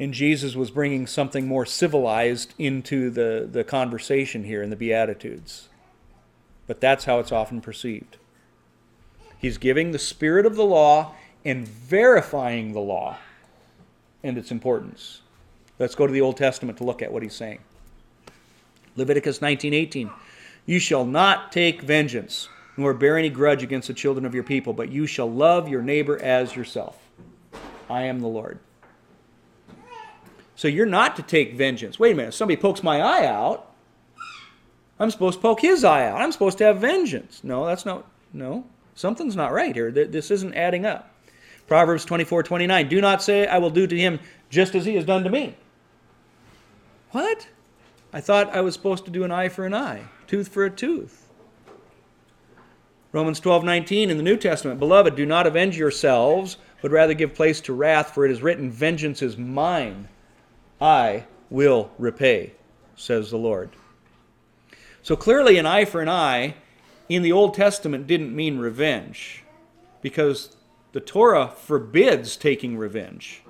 and Jesus was bringing something more civilized into the, the conversation here in the Beatitudes. But that's how it's often perceived. He's giving the spirit of the law and verifying the law and its importance. Let's go to the Old Testament to look at what he's saying. Leviticus 19:18 You shall not take vengeance nor bear any grudge against the children of your people, but you shall love your neighbor as yourself. I am the Lord. So you're not to take vengeance. Wait a minute, somebody pokes my eye out. I'm supposed to poke his eye out. I'm supposed to have vengeance. No, that's not, no. Something's not right here. This isn't adding up. Proverbs 24 29. Do not say, I will do to him just as he has done to me. What? I thought I was supposed to do an eye for an eye, tooth for a tooth. Romans 12 19 in the New Testament. Beloved, do not avenge yourselves, but rather give place to wrath, for it is written, Vengeance is mine. I will repay, says the Lord. So clearly, an eye for an eye in the Old Testament didn't mean revenge, because the Torah forbids taking revenge.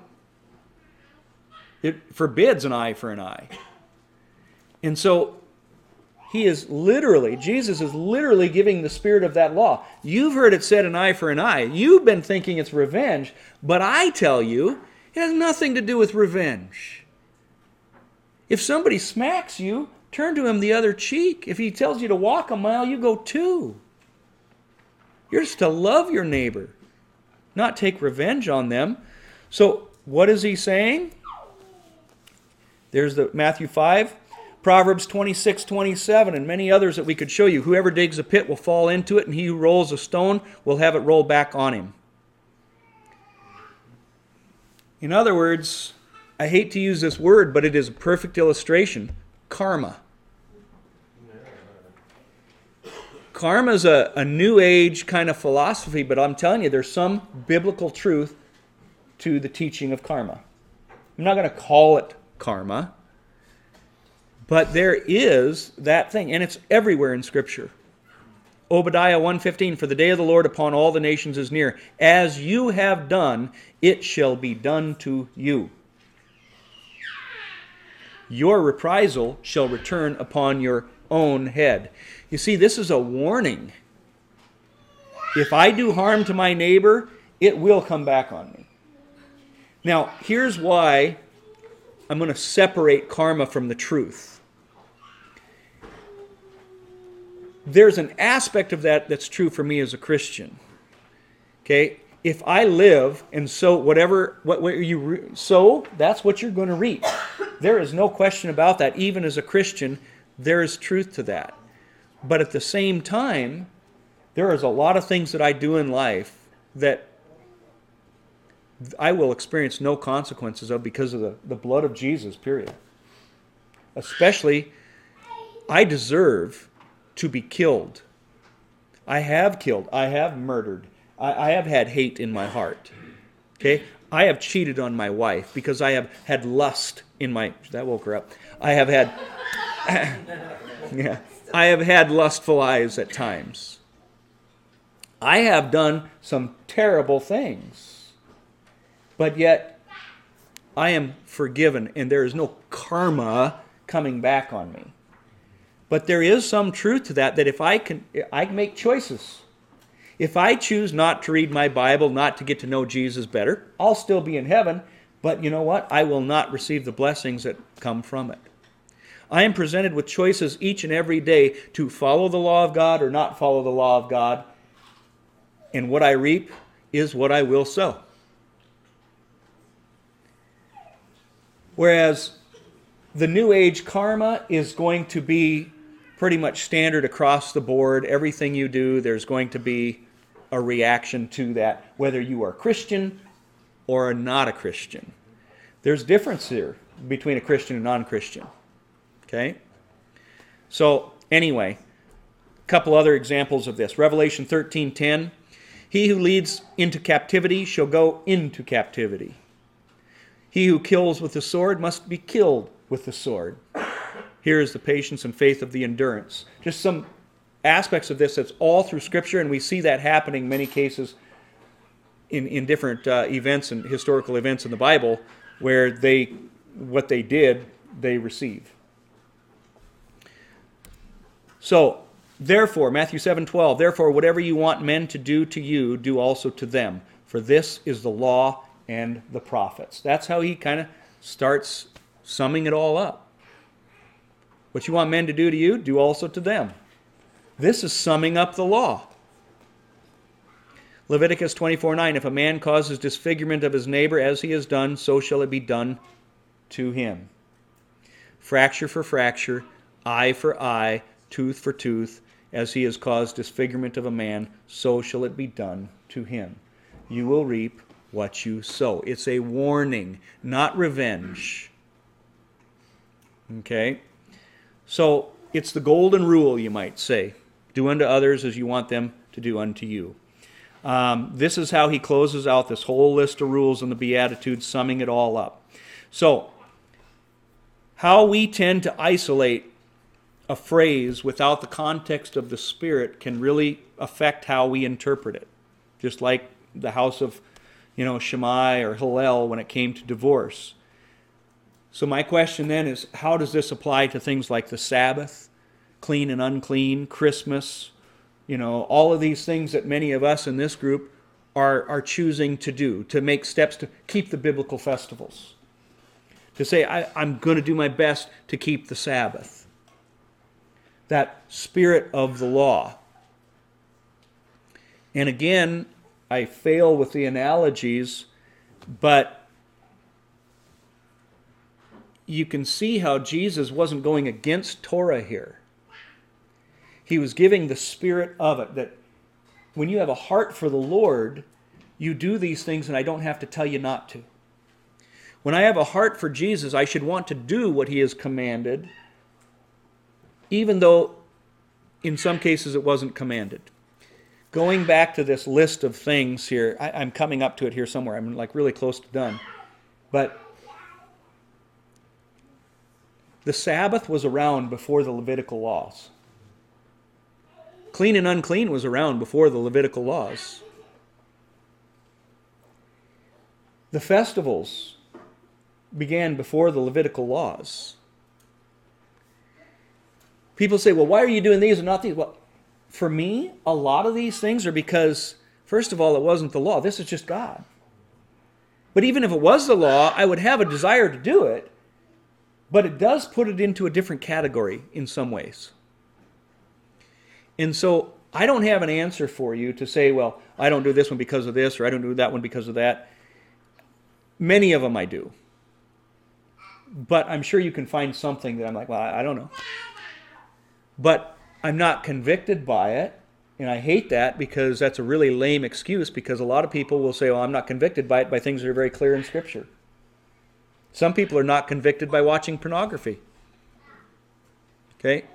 It forbids an eye for an eye. And so he is literally, Jesus is literally giving the spirit of that law. You've heard it said an eye for an eye. You've been thinking it's revenge, but I tell you, It has nothing to do with revenge. If somebody smacks you, turn to him the other cheek. If he tells you to walk a mile, you go two. You're just to love your neighbor, not take revenge on them. So, what is he saying? There's the Matthew 5, Proverbs 26, 27, and many others that we could show you. Whoever digs a pit will fall into it, and he who rolls a stone will have it roll back on him. In other words, I hate to use this word, but it is a perfect illustration karma. Karma is a, a new age kind of philosophy, but I'm telling you, there's some biblical truth to the teaching of karma. I'm not going to call it karma, but there is that thing, and it's everywhere in Scripture. Obadiah 1:15 For the day of the Lord upon all the nations is near as you have done it shall be done to you your reprisal shall return upon your own head you see this is a warning if I do harm to my neighbor it will come back on me now here's why I'm going to separate karma from the truth there's an aspect of that that's true for me as a Christian. Okay? If I live and sow whatever what, what you re- sow, that's what you're going to reap. There is no question about that. Even as a Christian, there is truth to that. But at the same time, there is a lot of things that I do in life that I will experience no consequences of because of the, the blood of Jesus, period. Especially, I deserve to be killed. I have killed. I have murdered. I, I have had hate in my heart. Okay? I have cheated on my wife because I have had lust in my. That woke her up. I have had. yeah. I have had lustful eyes at times. I have done some terrible things. But yet, I am forgiven, and there is no karma coming back on me. But there is some truth to that that if I can I make choices. If I choose not to read my Bible, not to get to know Jesus better, I'll still be in heaven, but you know what? I will not receive the blessings that come from it. I am presented with choices each and every day to follow the law of God or not follow the law of God. And what I reap is what I will sow. Whereas the New Age karma is going to be pretty much standard across the board. Everything you do, there's going to be a reaction to that, whether you are Christian or not a Christian. There's difference here between a Christian and non-Christian. Okay? So, anyway, a couple other examples of this. Revelation 13:10, he who leads into captivity shall go into captivity. He who kills with the sword must be killed with the sword. Here is the patience and faith of the endurance. Just some aspects of this that's all through Scripture, and we see that happening in many cases in, in different uh, events and historical events in the Bible where they, what they did, they receive. So, therefore, Matthew 7 12, therefore, whatever you want men to do to you, do also to them. For this is the law and the prophets. That's how he kind of starts summing it all up. What you want men to do to you, do also to them. This is summing up the law. Leviticus 24 9 If a man causes disfigurement of his neighbor as he has done, so shall it be done to him. Fracture for fracture, eye for eye, tooth for tooth, as he has caused disfigurement of a man, so shall it be done to him. You will reap what you sow. It's a warning, not revenge. Okay? So it's the golden rule, you might say do unto others as you want them to do unto you. Um, this is how he closes out this whole list of rules in the Beatitudes, summing it all up. So, how we tend to isolate a phrase without the context of the Spirit can really affect how we interpret it. Just like the house of, you know, Shammai or Hillel when it came to divorce. So, my question then is how does this apply to things like the Sabbath, clean and unclean, Christmas, you know, all of these things that many of us in this group are, are choosing to do, to make steps to keep the biblical festivals. To say, I, I'm going to do my best to keep the Sabbath. That spirit of the law. And again, I fail with the analogies, but you can see how Jesus wasn't going against Torah here. He was giving the spirit of it that when you have a heart for the Lord, you do these things and I don't have to tell you not to. When I have a heart for Jesus, I should want to do what he has commanded, even though in some cases it wasn't commanded. Going back to this list of things here, I, am coming up to it here somewhere. I'm like really close to done. But the Sabbath was around before the Levitical laws. Clean and unclean was around before the Levitical laws. The festivals began before the Levitical laws. People say, well, why are you doing these and not these? Well, for me, a lot of these things are because, first of all, it wasn't the law. This is just God. But even if it was the law, I would have a desire to do it, but it does put it into a different category in some ways. And so I don't have an answer for you to say, well, I don't do this one because of this, or I don't do that one because of that. Many of them I do. But I'm sure you can find something that I'm like, well, I don't know. But I'm not convicted by it. And I hate that because that's a really lame excuse because a lot of people will say, well, I'm not convicted by it by things that are very clear in Scripture. Some people are not convicted by watching pornography. Okay?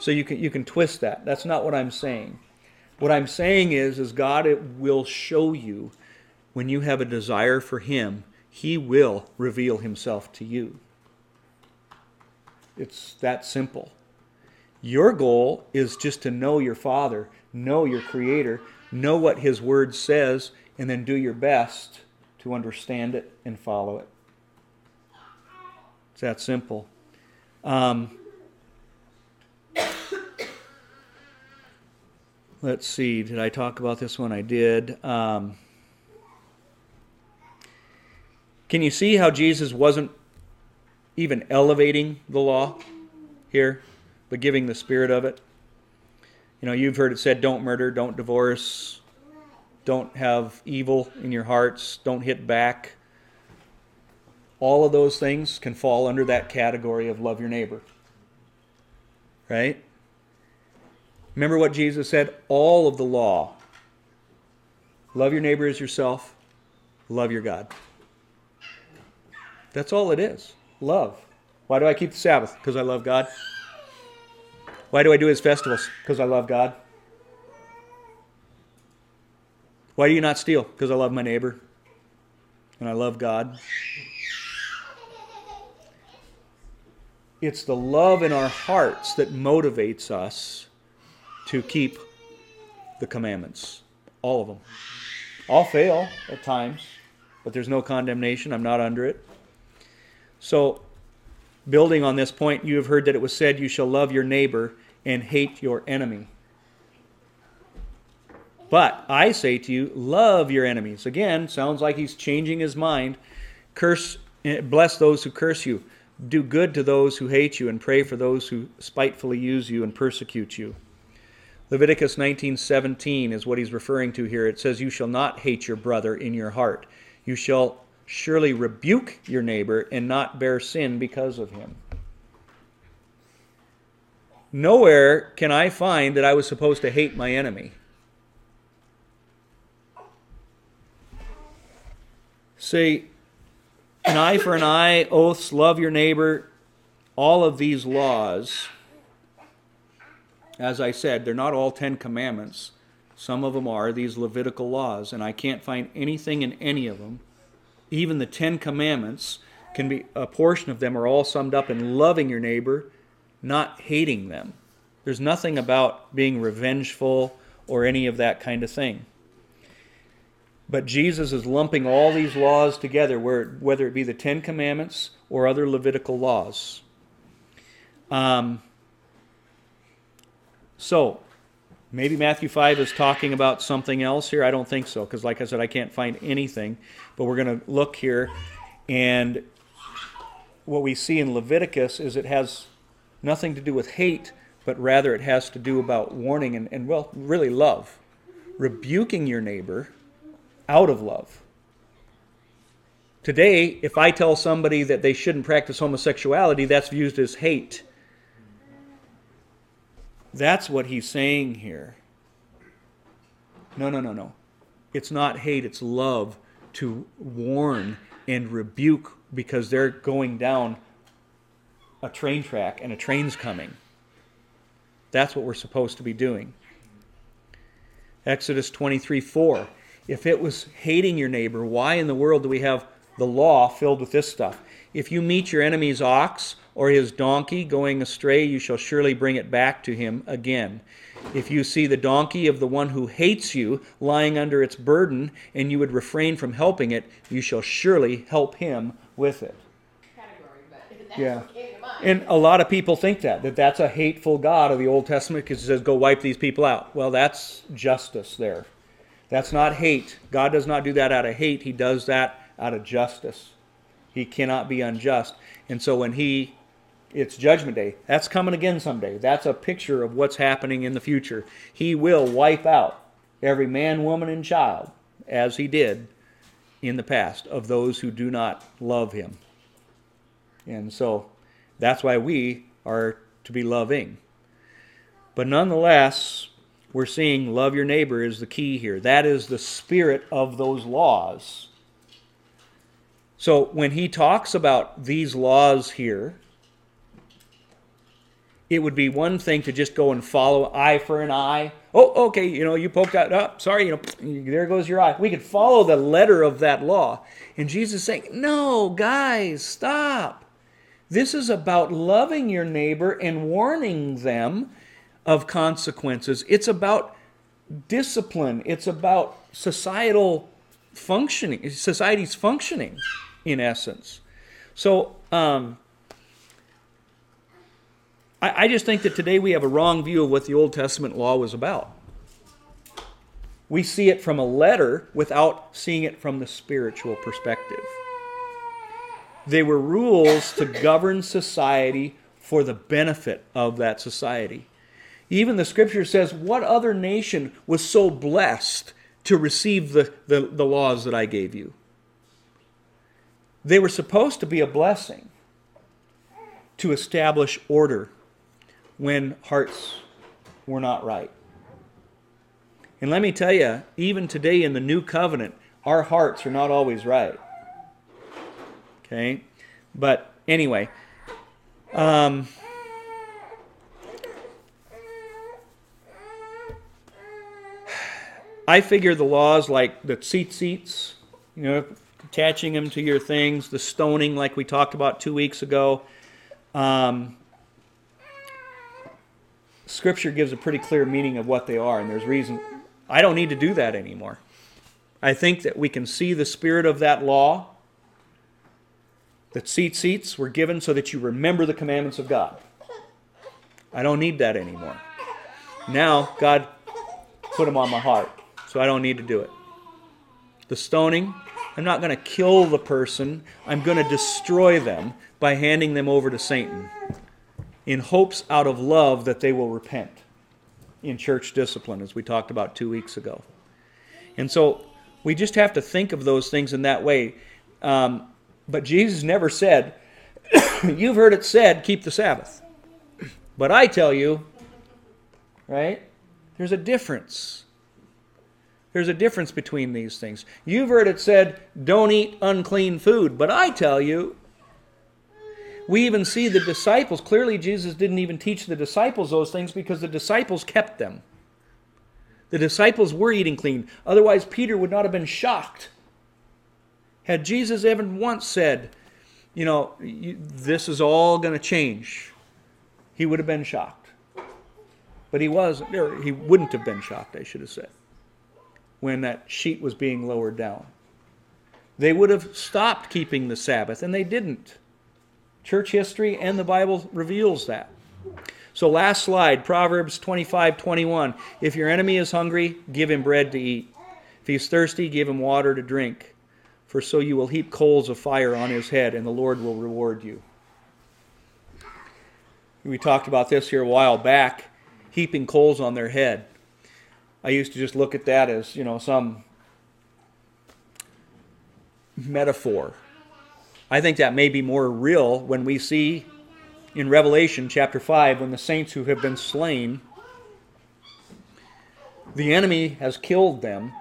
So you can you can twist that. That's not what I'm saying. What I'm saying is is God it will show you when you have a desire for him, he will reveal himself to you. It's that simple. Your goal is just to know your Father, know your Creator, know what His Word says, and then do your best to understand it and follow it. It's that simple. Um, let's see, did I talk about this one? I did. Um, can you see how Jesus wasn't even elevating the law here? but giving the spirit of it. You know, you've heard it said, don't murder, don't divorce, don't have evil in your hearts, don't hit back. All of those things can fall under that category of love your neighbor. Right? Remember what Jesus said? All of the law. Love your neighbor as yourself, love your God. That's all it is. Love. Why do I keep the Sabbath? Because I love God. Why do I do his festivals? Because I love God. Why do you not steal? Because I love my neighbor and I love God. It's the love in our hearts that motivates us to keep the commandments. All of them. I'll fail at times, but there's no condemnation. I'm not under it. So building on this point, you have heard that it was said, You shall love your neighbor and hate your enemy. But I say to you, love your enemies. Again, sounds like he's changing his mind. Curse, eh, bless those who curse you. Do good to those who hate you, and pray for those who spitefully use you and persecute you. Leviticus 19:17 is what he's referring to here. It says, "You shall not hate your brother in your heart. You shall surely rebuke your neighbor and not bear sin because of him. Nowhere can I find that I was supposed to hate my enemy. See, an eye for an eye, oaths, love your neighbor, all of these laws, as I said, they're not all Ten Commandments. Some of them are these Levitical laws, and I can't find anything in any of them even the Ten Commandments can be a portion of them are all summed up in loving your neighbor, not hating them. There's nothing about being revengeful or any of that kind of thing. But Jesus is lumping all these laws together, whether it be the Ten Commandments or other Levitical laws. Um, so, Maybe Matthew 5 is talking about something else here. I don't think so, because like I said, I can't find anything. But we're going to look here, and what we see in Leviticus is it has nothing to do with hate, but rather it has to do about warning and, and well, really love. Rebuking your neighbor out of love. Today, if I tell somebody that they shouldn't practice homosexuality, that's viewed as hate. That's what he's saying here. No, no, no, no. It's not hate, it's love to warn and rebuke because they're going down a train track and a train's coming. That's what we're supposed to be doing. Exodus 23 4. If it was hating your neighbor, why in the world do we have the law filled with this stuff? If you meet your enemy's ox or his donkey going astray, you shall surely bring it back to him again. If you see the donkey of the one who hates you lying under its burden, and you would refrain from helping it, you shall surely help him with it. category, Yeah. what came to mind. And a lot of people think that, that that's a hateful God of the Old Testament because it says, go wipe these people out. Well, that's justice there. That's not hate. God does not do that out of hate, He does that out of justice. He cannot be unjust. And so when He, it's Judgment Day, that's coming again someday. That's a picture of what's happening in the future. He will wipe out every man, woman, and child, as He did in the past, of those who do not love Him. And so that's why we are to be loving. But nonetheless, we're seeing love your neighbor is the key here. That is the spirit of those laws. So when he talks about these laws here, it would be one thing to just go and follow eye for an eye. Oh, okay, you know, you poked that up. Sorry, you know, there goes your eye. We could follow the letter of that law. And Jesus saying, no, guys, stop. This is about loving your neighbor and warning them of consequences. It's about discipline. It's about societal functioning, society's functioning, in essence. So, um, I, I just think that today we have a wrong view of what the Old Testament law was about. We see it from a letter without seeing it from the spiritual perspective. They were rules to govern society for the benefit of that society. Even the scripture says, What other nation was so blessed to receive the, the, the laws that I gave you? They were supposed to be a blessing to establish order when hearts were not right. And let me tell you, even today in the new covenant, our hearts are not always right. Okay? But anyway, um, I figure the laws like the tzitzits, you know, attaching them to your things, the stoning, like we talked about two weeks ago. Um, scripture gives a pretty clear meaning of what they are, and there's reason. I don't need to do that anymore. I think that we can see the spirit of that law that tzitzits were given so that you remember the commandments of God. I don't need that anymore. Now, God put them on my heart, so I don't need to do it. The stoning, I'm not going to kill the person, I'm going to destroy them by handing them over to Satan in hopes out of love that they will repent in church discipline, as we talked about two weeks ago. And so we just have to think of those things in that way. Um, but Jesus never said, You've heard it said, keep the Sabbath. But I tell you, right? There's a difference. There's a difference between these things. You've heard it said, don't eat unclean food. But I tell you, we even see the disciples. Clearly, Jesus didn't even teach the disciples those things because the disciples kept them. The disciples were eating clean. Otherwise, Peter would not have been shocked. Had Jesus even once said, you know, this is all going to change, he would have been shocked. But he wasn't, or he wouldn't have been shocked, I should have said, when that sheet was being lowered down. They would have stopped keeping the Sabbath, and they didn't. Church history and the Bible reveals that. So, last slide Proverbs 25 21. If your enemy is hungry, give him bread to eat. If he's thirsty, give him water to drink. For so you will heap coals of fire on his head, and the Lord will reward you. We talked about this here a while back heaping coals on their head. I used to just look at that as, you know, some metaphor. I think that may be more real when we see in Revelation chapter 5 when the saints who have been slain, the enemy has killed them,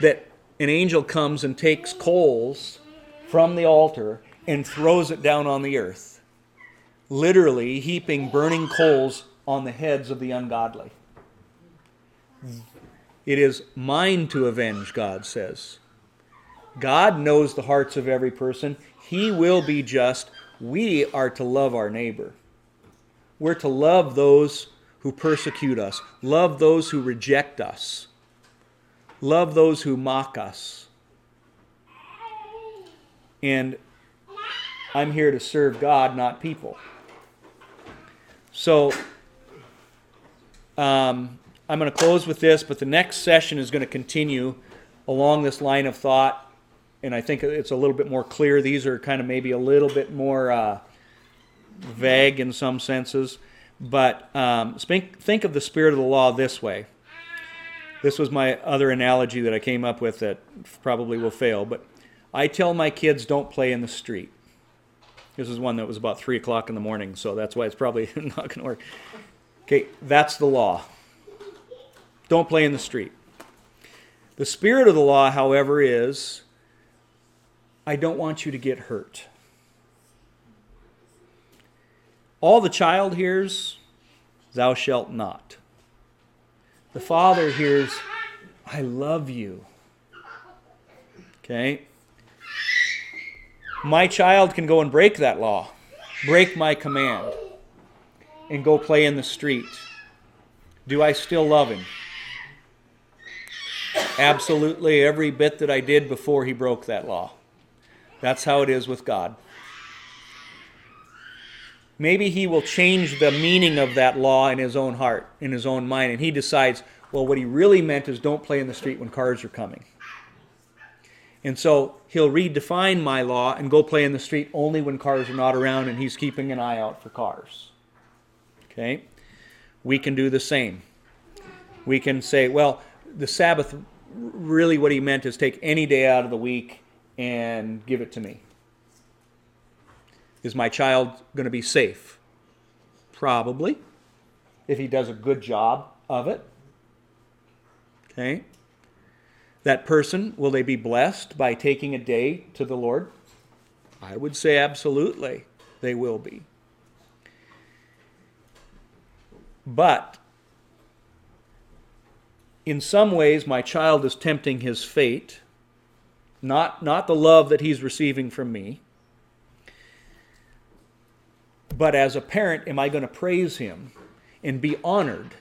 that an angel comes and takes coals from the altar and throws it down on the earth, literally heaping burning coals on the heads of the ungodly. It is mine to avenge, God says. God knows the hearts of every person. He will be just. We are to love our neighbor. We're to love those who persecute us, love those who reject us, love those who mock us. And I'm here to serve God, not people. So, um, I'm going to close with this, but the next session is going to continue along this line of thought and I think it's a little bit more clear. These are kind of maybe a little bit more uh, vague in some senses. But um, think, think of the spirit of the law this way. This was my other analogy that I came up with that probably will fail. But I tell my kids don't play in the street. This is one that was about 3 o'clock in the morning, so that's why it's probably not going to work. Okay, that's the law. Don't play in the street. The spirit of the law, however, is I don't want you to get hurt. All the child hears, Thou shalt not. The father hears, I love you. Okay? My child can go and break that law, break my command, and go play in the street. Do I still love him? Absolutely every bit that I did before he broke that law. That's how it is with God. Maybe he will change the meaning of that law in his own heart, in his own mind, and he decides, well, what he really meant is don't play in the street when cars are coming. And so he'll redefine my law and go play in the street only when cars are not around and he's keeping an eye out for cars. Okay? We can do the same. We can say, well, the Sabbath, really what he meant is take any day out of the week and give it to me. Is my child going to be safe? Probably, if he does a good job of it. Okay? That person, will they be blessed by taking a day to the Lord? I would say absolutely they will be. But in some ways, my child is tempting his fate not, not the love that he's receiving from me. But as a parent, am I going to praise him and be honored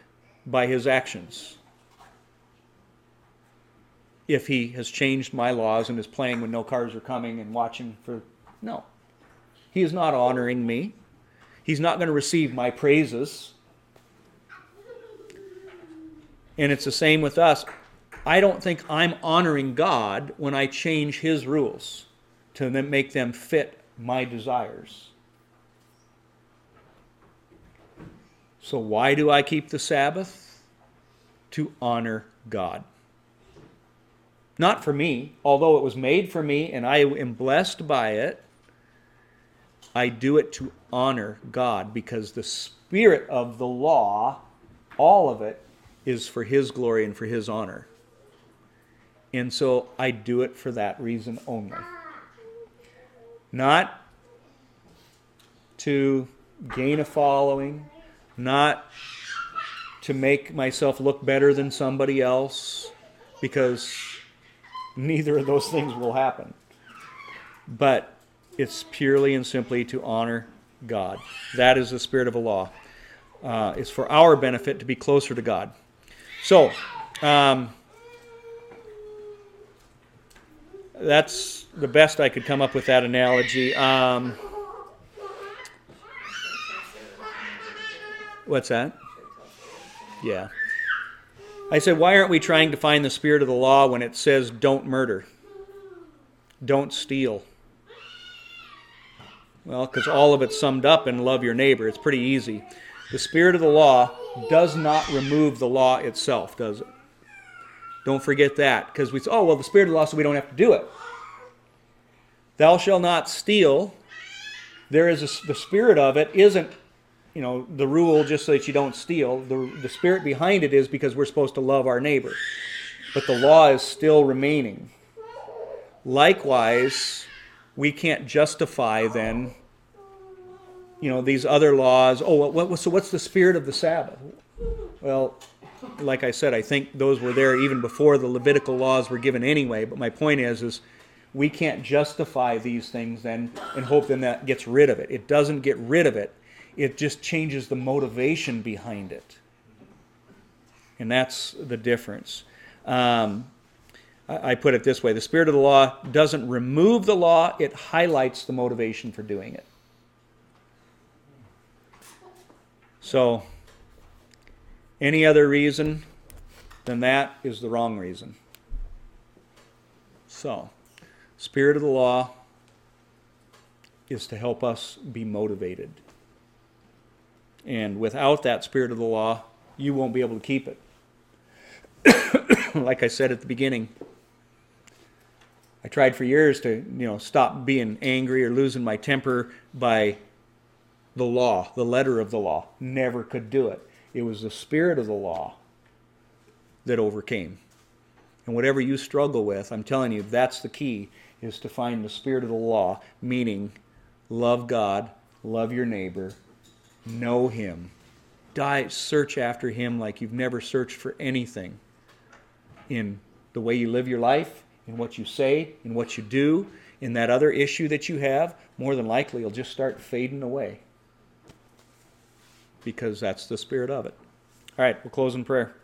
by his actions? If he has changed my laws and is playing when no cars are coming and watching for. No. He is not honoring me. He's not going to receive my praises. And it's the same with us. I don't think I'm honoring God when I change His rules to make them fit my desires. So, why do I keep the Sabbath? To honor God. Not for me, although it was made for me and I am blessed by it. I do it to honor God because the spirit of the law, all of it, is for His glory and for His honor. And so I do it for that reason only. Not to gain a following, not to make myself look better than somebody else, because neither of those things will happen. But it's purely and simply to honor God. That is the spirit of the law. Uh, it's for our benefit to be closer to God. So, um, that's the best I could come up with that analogy. Um, What's that? Yeah. I said, why aren't we trying to find the spirit of the law when it says don't murder? Don't steal? Well, because all of it's summed up in love your neighbor. It's pretty easy. The spirit of the law does not remove the law itself, does it? Don't forget that. Because we say, oh, well, the spirit of the law, so we don't have to do it. Thou shalt not steal. There is a, the spirit of it isn't you know the rule just so that you don't steal the, the spirit behind it is because we're supposed to love our neighbor but the law is still remaining likewise we can't justify then you know these other laws oh what, what, so what's the spirit of the sabbath well like i said i think those were there even before the levitical laws were given anyway but my point is is we can't justify these things then and hope then that gets rid of it it doesn't get rid of it it just changes the motivation behind it. And that's the difference. Um, I, I put it this way the spirit of the law doesn't remove the law, it highlights the motivation for doing it. So, any other reason than that is the wrong reason. So, spirit of the law is to help us be motivated. And without that spirit of the law, you won't be able to keep it. like I said at the beginning, I tried for years to, you know, stop being angry or losing my temper by the law, the letter of the law. Never could do it. It was the spirit of the law that overcame. And whatever you struggle with, I'm telling you, that's the key is to find the spirit of the law, meaning love God, love your neighbor, know him die search after him like you've never searched for anything in the way you live your life in what you say in what you do in that other issue that you have more than likely it'll just start fading away because that's the spirit of it. All right we'll close in prayer